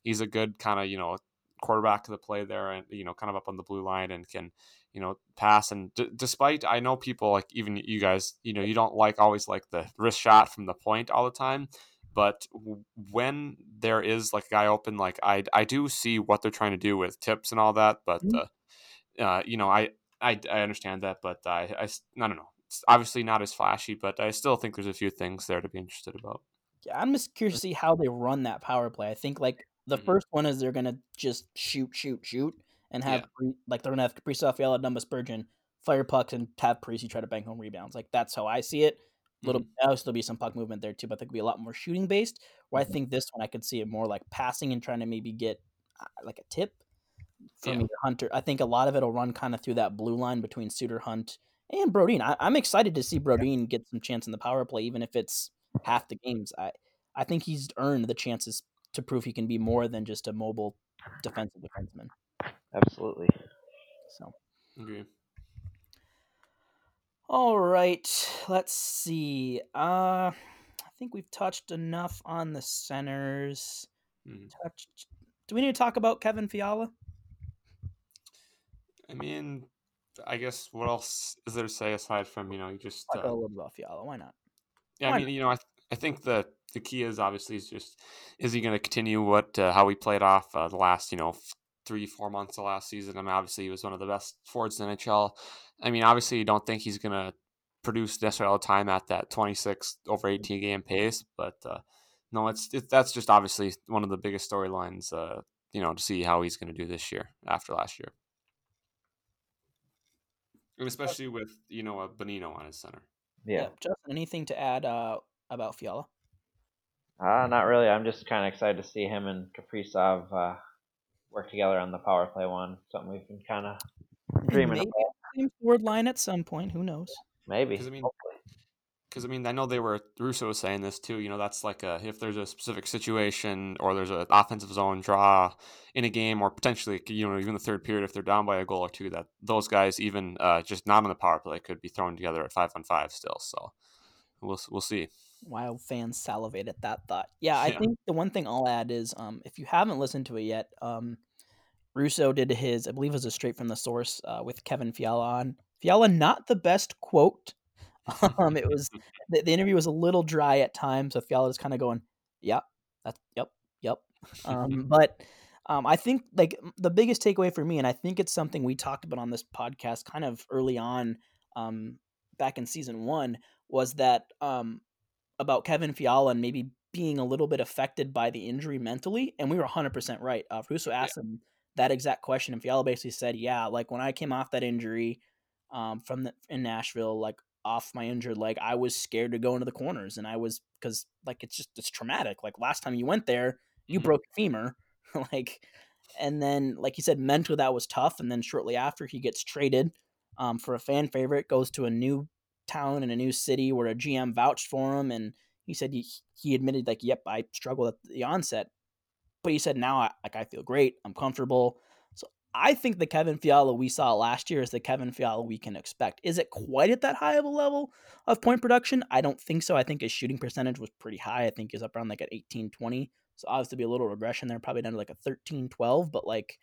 S7: he's a good kind of you know quarterback to the play there, and you know, kind of up on the blue line, and can you know pass. And d- despite I know people like even you guys, you know, you don't like always like the wrist shot from the point all the time. But when there is like a guy open, like I I do see what they're trying to do with tips and all that. But mm-hmm. uh, uh, you know, I, I I understand that, but I I, I don't know. It's obviously not as flashy, but I still think there's a few things there to be interested about.
S5: Yeah, I'm just curious to see how they run that power play. I think like the mm-hmm. first one is they're gonna just shoot, shoot, shoot, and have yeah. like they're gonna have Kaprizov, Fiala, Dumba, Spurgeon fire pucks and have Parise try to bank home rebounds. Like that's how I see it. A little, mm-hmm. there'll still be some puck movement there too, but there could be a lot more shooting based. Where mm-hmm. I think this one I could see it more like passing and trying to maybe get uh, like a tip from yeah. Hunter. I think a lot of it'll run kind of through that blue line between Suter, Hunt, and Brodin. I, am excited to see Brodin get some chance in the power play, even if it's half the games. I I think he's earned the chances to prove he can be more than just a mobile defensive defenseman.
S6: Absolutely.
S5: So.
S7: Agree.
S5: All right, let's see. Uh, I think we've touched enough on the centers. Mm. Touched. Do we need to talk about Kevin Fiala?
S7: I mean, I guess what else is there to say aside from you know you just
S5: talk uh, a little about Fiala? Why not?
S7: Yeah, Why I mean, not? you know, I I think the the key is obviously is just is he going to continue what uh, how he played off uh, the last you know three, four months of last season. I mean, obviously he was one of the best forwards in the NHL. I mean, obviously you don't think he's going to produce necessarily all the time at that 26 over 18 game pace, but uh, no, it's it, that's just obviously one of the biggest storylines. Uh, you know, to see how he's going to do this year after last year, and especially with you know a Bonino on his center.
S6: Yeah, yeah
S5: Justin, anything to add uh, about Fiala?
S6: Uh, not really. I'm just kind of excited to see him and Kaprizov uh, work together on the power play one. Something we've been kind of dreaming
S5: Maybe about. Same forward line at some point. Who knows?
S6: Maybe.
S7: Because I mean, because I mean, I know they were Russo was saying this too. You know, that's like a if there's a specific situation or there's an offensive zone draw in a game, or potentially you know even the third period if they're down by a goal or two, that those guys even uh, just not on the power play could be thrown together at five on five still. So we'll we'll see.
S5: Wild fans salivate at that thought. Yeah, I yeah. think the one thing I'll add is um, if you haven't listened to it yet, um, Russo did his, I believe it was a straight from the source uh, with Kevin Fiala on. Fiala, not the best quote. um, it was the, the, interview was a little dry at times. So Fiala was kind of going, "Yep, that's yep, yep." Um, but um, I think like the biggest takeaway for me, and I think it's something we talked about on this podcast kind of early on, um, back in season one, was that um, about Kevin Fiala and maybe being a little bit affected by the injury mentally, and we were 100% right. Uh, Russo asked yeah. him that exact question, and Fiala basically said, "Yeah, like when I came off that injury um, from the, in Nashville, like off my injured leg, I was scared to go into the corners, and I was because like it's just it's traumatic. Like last time you went there, you mm-hmm. broke femur, like, and then like he said, mentally that was tough, and then shortly after he gets traded um, for a fan favorite, goes to a new town in a new city where a GM vouched for him, and he said he, he admitted like, "Yep, I struggled at the onset," but he said now I, like I feel great, I'm comfortable. So I think the Kevin Fiala we saw last year is the Kevin Fiala we can expect. Is it quite at that high of a level of point production? I don't think so. I think his shooting percentage was pretty high. I think he's up around like at 18, 20. So obviously be a little regression there, probably down to like a 13, 12, but like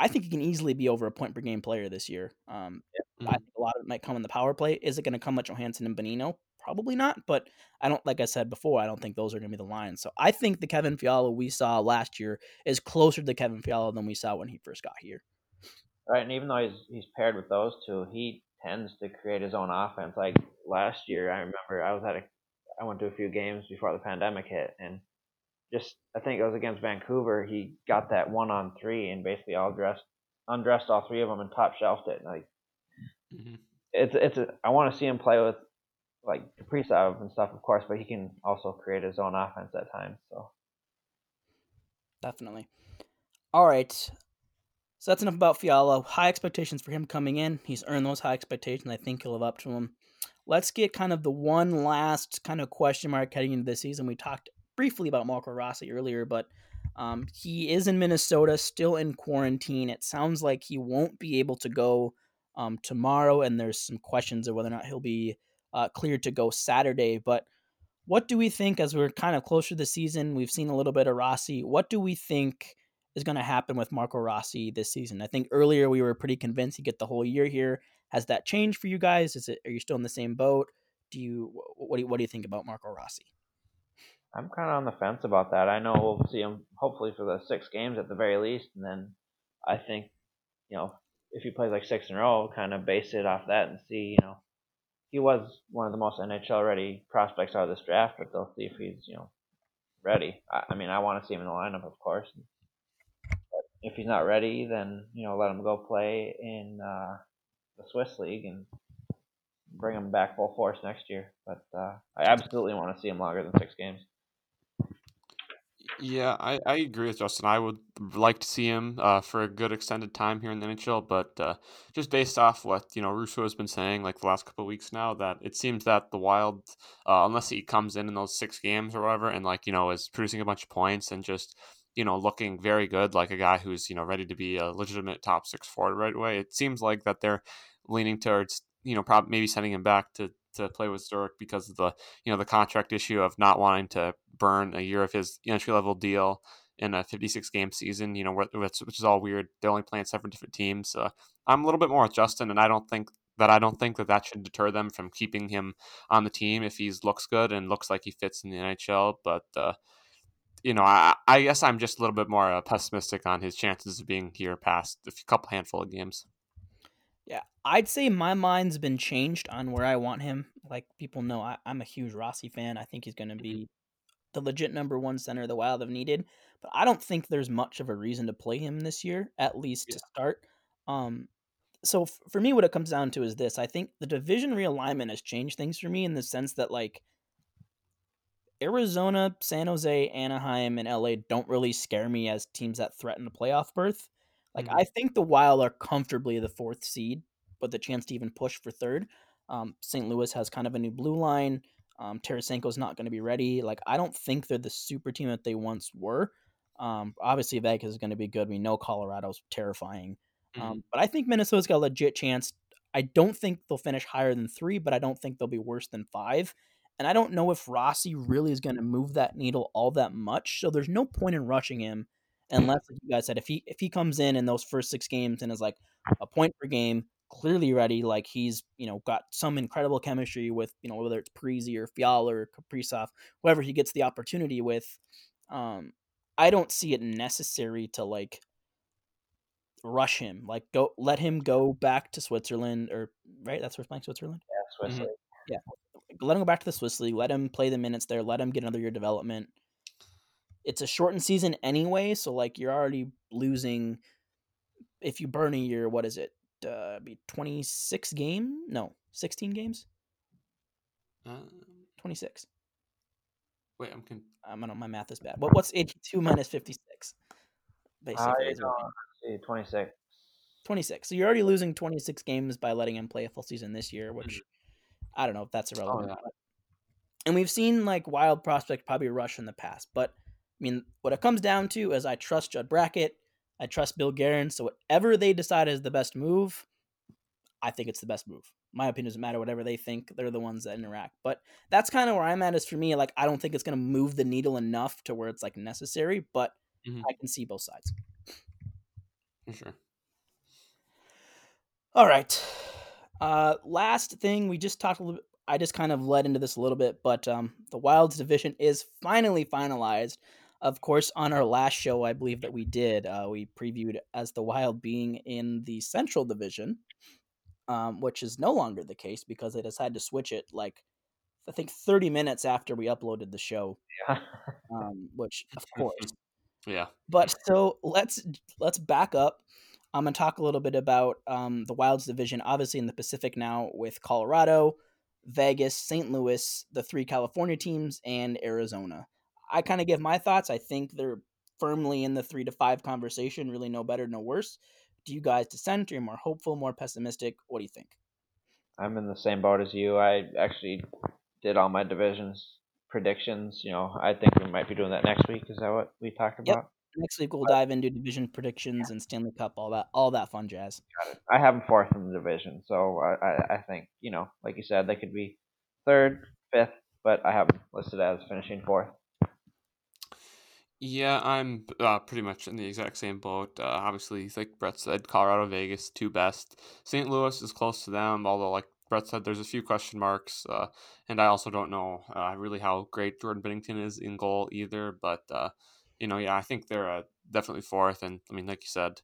S5: I think he can easily be over a point per game player this year. Um, mm-hmm. I think a lot of it might come in the power play. Is it going to come with Johansson and Bonino? Probably not, but I don't like I said before, I don't think those are going to be the lines. So I think the Kevin Fiala we saw last year is closer to Kevin Fiala than we saw when he first got here.
S6: Right, and even though he's he's paired with those two, he tends to create his own offense. Like last year, I remember I was at a I went to a few games before the pandemic hit, and just I think it was against Vancouver. He got that one on three and basically all dressed, undressed all three of them and top shelved it. And like, mm-hmm. it's it's a, I want to see him play with like Kaprizov and stuff, of course, but he can also create his own offense at times. So
S5: definitely. All right. So that's enough about Fiala. High expectations for him coming in. He's earned those high expectations. I think he'll live up to them. Let's get kind of the one last kind of question mark heading into this season. We talked briefly about Marco Rossi earlier, but um, he is in Minnesota, still in quarantine. It sounds like he won't be able to go um, tomorrow, and there's some questions of whether or not he'll be uh, cleared to go Saturday. But what do we think as we're kind of closer to the season? We've seen a little bit of Rossi. What do we think is going to happen with Marco Rossi this season. I think earlier we were pretty convinced he'd get the whole year here. Has that changed for you guys? Is it are you still in the same boat? Do you what do you, what do you think about Marco Rossi?
S6: I'm kind of on the fence about that. I know we'll see him hopefully for the six games at the very least, and then I think you know if he plays like six in a row, kind of base it off that and see you know he was one of the most NHL ready prospects out of this draft, but they'll see if he's you know ready. I, I mean I want to see him in the lineup, of course. But if he's not ready, then you know let him go play in uh, the Swiss league and bring him back full force next year. But uh, I absolutely want to see him longer than six games.
S7: Yeah, I, I agree with Justin. I would like to see him uh, for a good extended time here in the NHL, but uh, just based off what you know Russo has been saying like the last couple of weeks now, that it seems that the Wild, uh, unless he comes in in those six games or whatever, and like you know is producing a bunch of points and just you know looking very good, like a guy who's you know ready to be a legitimate top six forward right away. It seems like that they're leaning towards you know probably maybe sending him back to to play with Zurich because of the you know the contract issue of not wanting to burn a year of his entry level deal in a 56 game season. You know, which, which is all weird. They're only playing seven different teams. Uh, I'm a little bit more with Justin, and I don't think that I don't think that that should deter them from keeping him on the team if he looks good and looks like he fits in the NHL. But uh, you know, I, I guess I'm just a little bit more uh, pessimistic on his chances of being here past a couple handful of games.
S5: Yeah, I'd say my mind's been changed on where I want him. Like people know, I, am a huge Rossi fan. I think he's going to be mm-hmm. the legit number one center the Wild have needed. But I don't think there's much of a reason to play him this year, at least yeah. to start. Um, so f- for me, what it comes down to is this: I think the division realignment has changed things for me in the sense that like Arizona, San Jose, Anaheim, and LA don't really scare me as teams that threaten a playoff berth. Like mm-hmm. I think the Wild are comfortably the fourth seed, but the chance to even push for third. Um, St. Louis has kind of a new blue line. Um, Tarasenko's not going to be ready. Like I don't think they're the super team that they once were. Um, obviously Vegas is going to be good. We know Colorado's terrifying, um, mm-hmm. but I think Minnesota's got a legit chance. I don't think they'll finish higher than three, but I don't think they'll be worse than five. And I don't know if Rossi really is going to move that needle all that much. So there's no point in rushing him unless like you guys said if he if he comes in in those first six games and is like a point per game clearly ready like he's you know got some incredible chemistry with you know whether it's Parise or Fiala or Kaprizov whoever he gets the opportunity with um I don't see it necessary to like rush him like go let him go back to Switzerland or right that's where playing Switzerland?
S6: Yeah Swiss mm-hmm.
S5: yeah. Let him go back to the Swiss league let him play the minutes there let him get another year development it's a shortened season anyway, so like you're already losing. If you burn a year, what is it? Uh, be twenty six game? No, sixteen games. Uh, twenty six.
S7: Wait, I'm. Con-
S5: I'm not. My math is bad. What what's eighty two minus fifty six?
S6: Basically, uh, twenty six.
S5: 26. So you're already losing 26 games by letting him play a full season this year, which mm-hmm. I don't know if that's oh, irrelevant. Oh, yeah. And we've seen like wild prospect probably rush in the past, but I mean, what it comes down to is I trust Judd Brackett, I trust Bill Guerin. So whatever they decide is the best move, I think it's the best move. My opinion doesn't matter. Whatever they think, they're the ones that interact. But that's kind of where I'm at. Is for me, like I don't think it's going to move the needle enough to where it's like necessary. But mm-hmm. I can see both sides.
S7: For sure.
S5: All right. Uh, last thing we just talked a little. I just kind of led into this a little bit, but um, the Wilds division is finally finalized. Of course, on our last show, I believe that we did, uh, we previewed as the Wild being in the Central Division, um, which is no longer the case because they decided to switch it like I think 30 minutes after we uploaded the show.
S6: Yeah.
S5: um, which of course.
S7: Yeah.
S5: But so let's let's back up. I'm gonna talk a little bit about um, the Wilds division, obviously in the Pacific now with Colorado, Vegas, St. Louis, the three California teams, and Arizona. I kind of give my thoughts. I think they're firmly in the three to five conversation, really no better, no worse. Do you guys dissent? Are you more hopeful, more pessimistic? What do you think?
S6: I'm in the same boat as you. I actually did all my divisions predictions. You know, I think we might be doing that next week. Is that what we talked about? Yep.
S5: Next week we'll dive into division predictions yeah. and Stanley Cup, all that, all that fun jazz.
S6: I have them fourth in the division, so I, I, I think you know, like you said, they could be third, fifth, but I have them listed as finishing fourth.
S7: Yeah, I'm uh, pretty much in the exact same boat. Uh, obviously, like Brett said, Colorado, Vegas, two best. St. Louis is close to them, although, like Brett said, there's a few question marks. Uh, and I also don't know uh, really how great Jordan Binnington is in goal either. But, uh, you know, yeah, I think they're uh, definitely fourth. And I mean, like you said,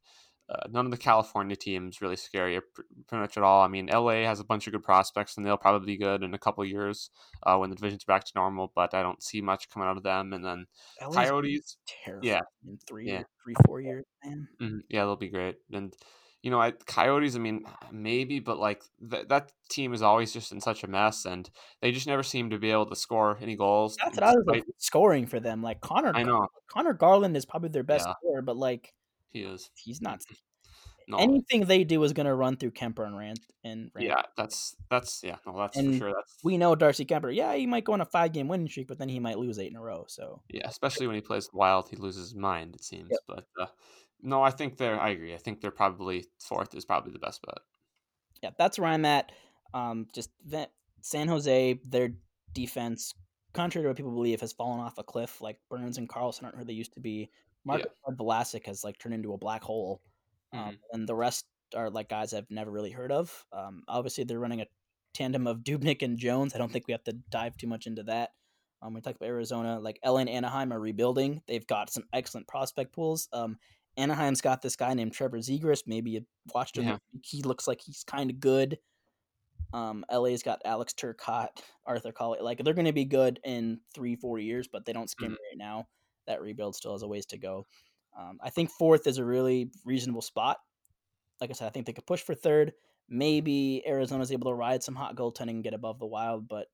S7: uh, none of the California teams really scare you pretty much at all. I mean, LA has a bunch of good prospects, and they'll probably be good in a couple years uh, when the division's back to normal. But I don't see much coming out of them. And then
S5: LA's
S7: Coyotes, yeah,
S5: in three,
S7: yeah.
S5: three, four years, man.
S7: mhm, yeah, they'll be great. And you know, I, Coyotes, I mean, maybe, but like th- that team is always just in such a mess, and they just never seem to be able to score any goals.
S5: That's what I was like, scoring for them. Like Conor,
S7: I know
S5: Conor Garland is probably their best
S7: Yeah.
S5: scorer, but like
S7: he is.
S5: he's not.
S7: No,
S5: Anything they do is going to run through Kuemper and Rand. And Rand.
S7: yeah, that's that's yeah, no, that's
S5: And
S7: for sure. That's
S5: we know Darcy Kuemper. Yeah, he might go on a five game winning streak, but then he might lose eight in a row. So
S7: Yeah, especially when he plays Wild, he loses his mind. It seems,
S5: Yep.
S7: but uh, no, I think they're. I agree. I think they're probably fourth is probably the best bet.
S5: yeah, that's where I'm at. Um, just that San Jose, their defense, contrary to what people believe, has fallen off a cliff. Like Burns and Karlsson aren't who they used to be. Marcus Vlasic has like turned into a black hole, um,
S7: Mhm.
S5: and the rest are like guys I've never really heard of. Um, obviously, they're running a tandem of Dubnyk and Jones. I don't think we have to dive too much into that. Um, we talked about Arizona, like LA and Anaheim are rebuilding. They've got some excellent prospect pools. Um, Anaheim's got this guy named Trevor Zegras. Maybe you watched him.
S7: Yeah.
S5: He looks like he's kind of good. Um, LA's got Alex Turcotte, Arthur Kaliyev. Like they're going to be good in three, four years, but they don't scare me right now. That rebuild still has a ways to go. Um, I think fourth is a really reasonable spot. Like I said, I think they could push for third. Maybe Arizona's able to ride some hot goaltending and get above the Wild, but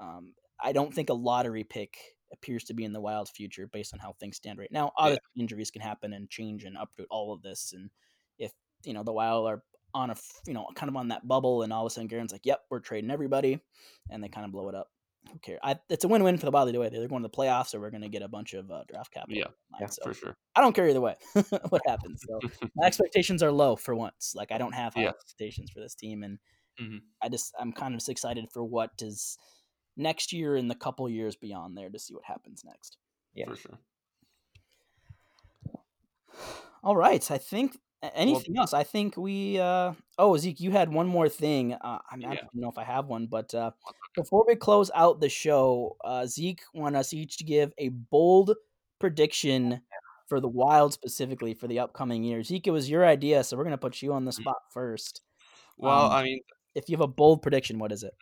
S5: um, I don't think a lottery pick appears to be in the Wild's future based on how things stand right now. Obviously, injuries can happen and change and uproot all of this. And if you know the Wild are on a you know kind of on that bubble, and all of a sudden Guerin's like, "Yep, we're trading everybody," and they kind of blow it up. Who cares? I, it's a win-win for the Wild either way. They're going to the playoffs, or we're going to get a bunch of uh, draft capital.
S7: Yeah,
S5: on
S6: yeah,
S5: so
S7: for sure.
S5: I don't care either way what happens. So my expectations are low for once. Like I don't have high
S7: Yeah.
S5: expectations for this team, and
S7: Mhm.
S5: I just I'm kind of just excited for what is next year and the couple years beyond there to see what happens next.
S6: Yeah.
S7: For sure.
S5: All right, I think a- anything else. I think we. uh Oh, Zeke, you had one more thing. Uh, I, mean, I don't know if I have one, but uh before we close out the show, uh Zeke want us each to give a bold prediction for the Wild specifically for the upcoming year. Zeke, it was your idea, so we're gonna put you on the
S7: Mm.
S5: spot first.
S7: Well,
S5: Um,
S7: I mean,
S5: If you have a bold prediction, what is it?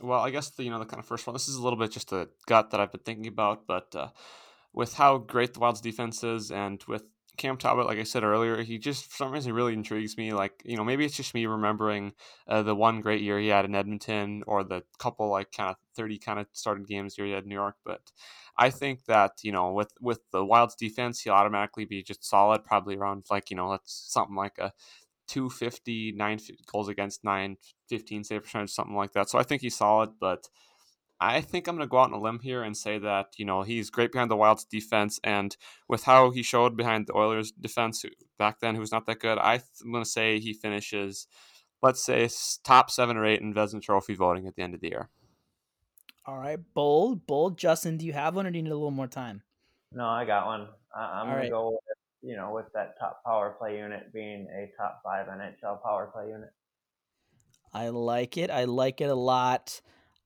S7: well, I guess the you know the kind of first one. This is a little bit just a gut that I've been thinking about, but uh, with how great the Wild's defense is, and with Cam Talbot, like I said earlier, he just for some reason really intrigues me. Like you know, maybe it's just me remembering uh, the one great year he had in Edmonton, or the couple like kind of thirty kind of started games here he had in New York. But I think that you know with with the Wild's defense, he'll automatically be just solid, probably around like you know that's something like a 250, 9 fi- goals against, 9, 15 save percentage, something like that. So I think he's solid, but I think I'm going to go out on a limb here and say that, you know, he's great behind the Wild's defense. And with how he showed behind the Oilers' defense back then, who was not that good, I th- I'm going to say he finishes, let's say, top seven or eight in Vezina Trophy voting at the end of the year.
S5: All right, bold, bold. Justin, do you have one, or do you need a little more time?
S6: No, I got one. I, I'm
S5: All
S6: gonna go with you know with that top power play unit being a top five NHL power play unit.
S5: I like it. I like it a lot.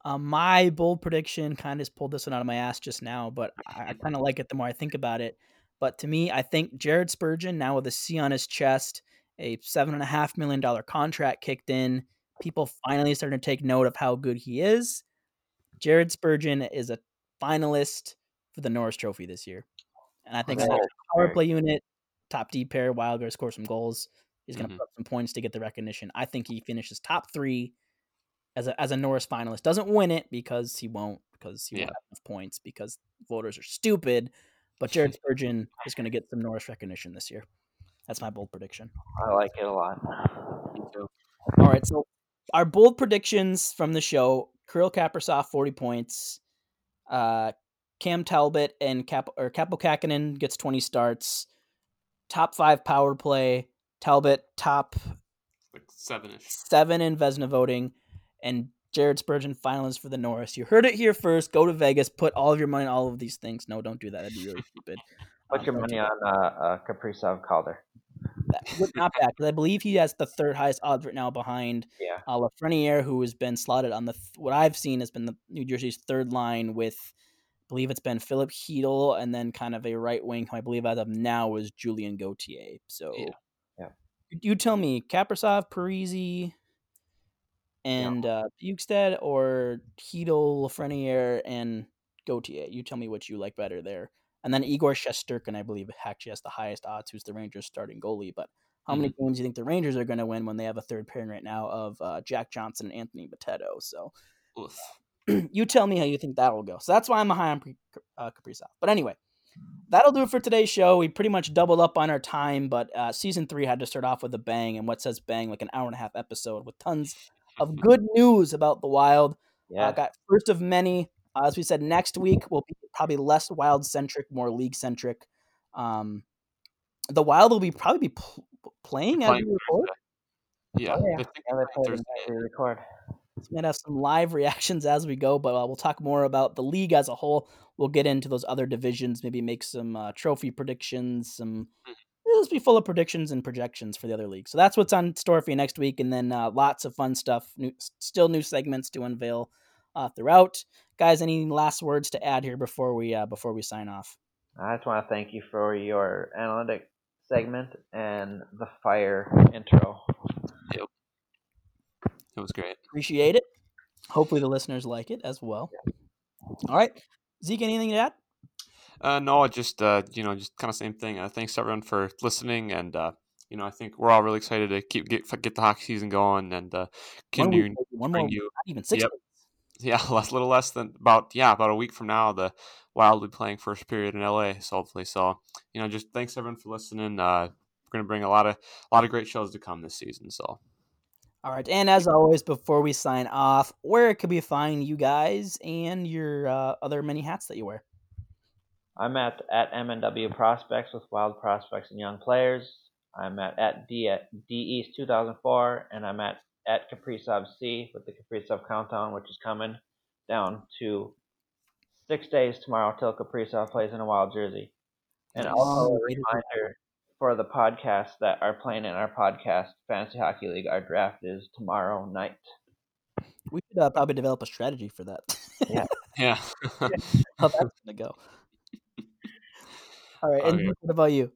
S5: Um, my bold prediction kind of just pulled this one out of my ass just now, but I, I kind of like it the more I think about it. But to me, I think Jared Spurgeon, now with a C on his chest, a seven and a half million dollar contract kicked in, people finally starting to take note of how good he is. Jared Spurgeon is a finalist for the Norris Trophy this year, and I think
S6: Oh,
S5: power play unit, top D pair, Wild going to score some goals. He's going to
S7: Mhm.
S5: put up some points to get the recognition. I think he finishes top three as a as a Norris finalist. Doesn't win it because he won't because he won't have enough points because voters are stupid. But Jared Spurgeon is going to get some Norris recognition this year. That's my bold prediction.
S6: I like it a lot.
S5: All right, so our bold predictions from the show: Kirill Kaprizov forty points, uh, Cam Talbot and Cap or Kaapo Kahkonen gets twenty starts, top five power play. Talbot top
S7: Like seven ish.
S5: seven in Vezina voting, and Jared Spurgeon finalist for the Norris. You heard it here first. Go to Vegas, put all of your money on all of these things. No, don't do that. That'd be really stupid.
S6: Put
S5: Um,
S6: your money on uh, uh, Kaprizov Calder.
S5: not bad because I believe he has the third highest odds right now behind
S6: Yeah.
S5: uh, Lafreniere, who has been slotted on the th- what I've seen has been the New Jersey's third line with, I believe it's been Filip Chytil and then kind of a right wing. who I believe as of now is Julien Gauthier. So,
S7: Yeah.
S6: Yeah.
S5: you tell me, Kaprizov, Parise, and uh, Bjugstad, or Chytil, Lafreniere, and Gauthier. You tell me what you like better there. And then Igor Shesterkin, I believe, actually has the highest odds, who's the Rangers' starting goalie. But how many games do you think the Rangers are going to win when they have a third pairing right now of uh, Jack Johnson and Anthony Bitetto? So
S7: Oof.
S5: you tell me how you think that will go. So that's why I'm high on Pre- uh, Kaprizov. But anyway, that'll do it for today's show. We pretty much doubled up on our time, but uh, season three had to start off with a bang, and what says bang, like an hour and a half episode with tons of good news about the Wild.
S6: Yeah.
S5: Uh, got first of many. Uh, as we said, next week will be probably less Wild centric, more league centric. Um, the Wild will be probably be pl- playing as
S7: Playing
S5: we record.
S7: Yeah.
S6: Oh, yeah.
S7: I think
S6: yeah, they play
S7: Thursday.
S6: tonight. We record.
S5: So we might have some live reactions as we go, but uh, we'll talk more about the league as a whole. We'll get into those other divisions, maybe make some uh, trophy predictions. Some it'll just be full of predictions and projections for the other leagues. So that's what's on store for you next week, and then uh, lots of fun stuff. New, still new segments to unveil uh, throughout. Guys, any last words to add here before we uh, before we sign off?
S6: I just want to thank you for your analytic segment and the fire intro.
S7: It was great.
S5: Appreciate it. Hopefully the listeners like it as well. All right, Zeke, anything to add?
S7: Uh, no, just uh, you know, just kind of same thing. Uh, thanks everyone for listening, and uh, you know, I think we're all really excited to keep get get the hockey season going and uh,
S5: One
S7: continue
S5: one
S7: bring
S5: more,
S7: you.
S5: even six.
S7: Yep. Yeah, less little less than about yeah about a week from now, the Wild will be playing first period in LA. So hopefully, so you know, just thanks everyone for listening. Uh, we're gonna bring a lot of a lot of great shows to come this season. So
S5: All right, and as always, before we sign off, where could we find you guys and your uh, other many hats that you wear?
S6: I'm at at MNW Prospects with Wild Prospects and Young Players. I'm at at D at D East 2004, and I'm at at Kaprizov C with the Kaprizov Countdown, which is coming down to six days tomorrow till Kaprizov plays in a Wild jersey. And also a
S5: Long way to go.
S6: reminder for the podcasts that are playing in our podcast Fantasy Hockey League, our draft is tomorrow night.
S5: We should uh, probably develop a strategy for that.
S6: Yeah.
S7: yeah,
S5: How that's gonna go. All right, and what about you?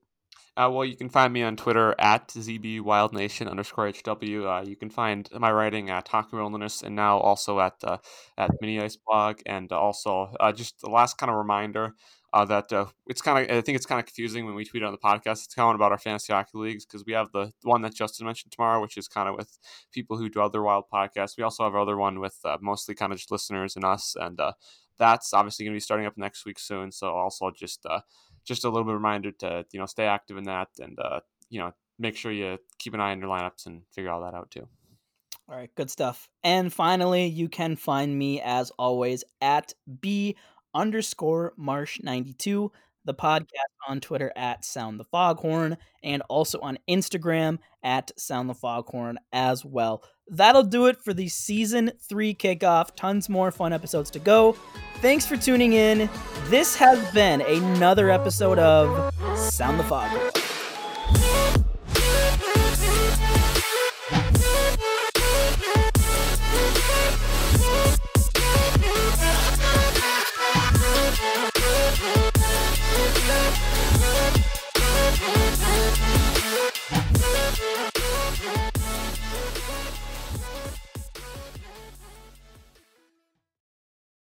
S7: Uh, well, you can find me on Twitter at zbwildnation underscore hw. Uh, you can find my writing at Hockey Wilderness and now also at uh, at Mini Ice Blog. And also, uh, just the last kind of reminder uh, that uh, it's kind of I think it's kind of confusing when we tweet on the podcast. It's kind of about our fantasy hockey leagues because we have the one that Justin mentioned tomorrow, which is kind of with people who do other wild podcasts. We also have our other one with uh, mostly kind of just listeners and us, and uh, that's obviously going to be starting up next week soon. So also just uh, just a little bit of reminder to you know stay active in that and uh, you know make sure you keep an eye on your lineups and figure all that out too.
S5: All right, good stuff. And finally, you can find me as always at B underscore Marsh 92, the podcast on Twitter at Sound the Foghorn, and also on Instagram at Sound the Foghorn as well. That'll do it for the season three kickoff. Tons more fun episodes to go. Thanks for tuning in. This has been another episode of Sound the Foghorn.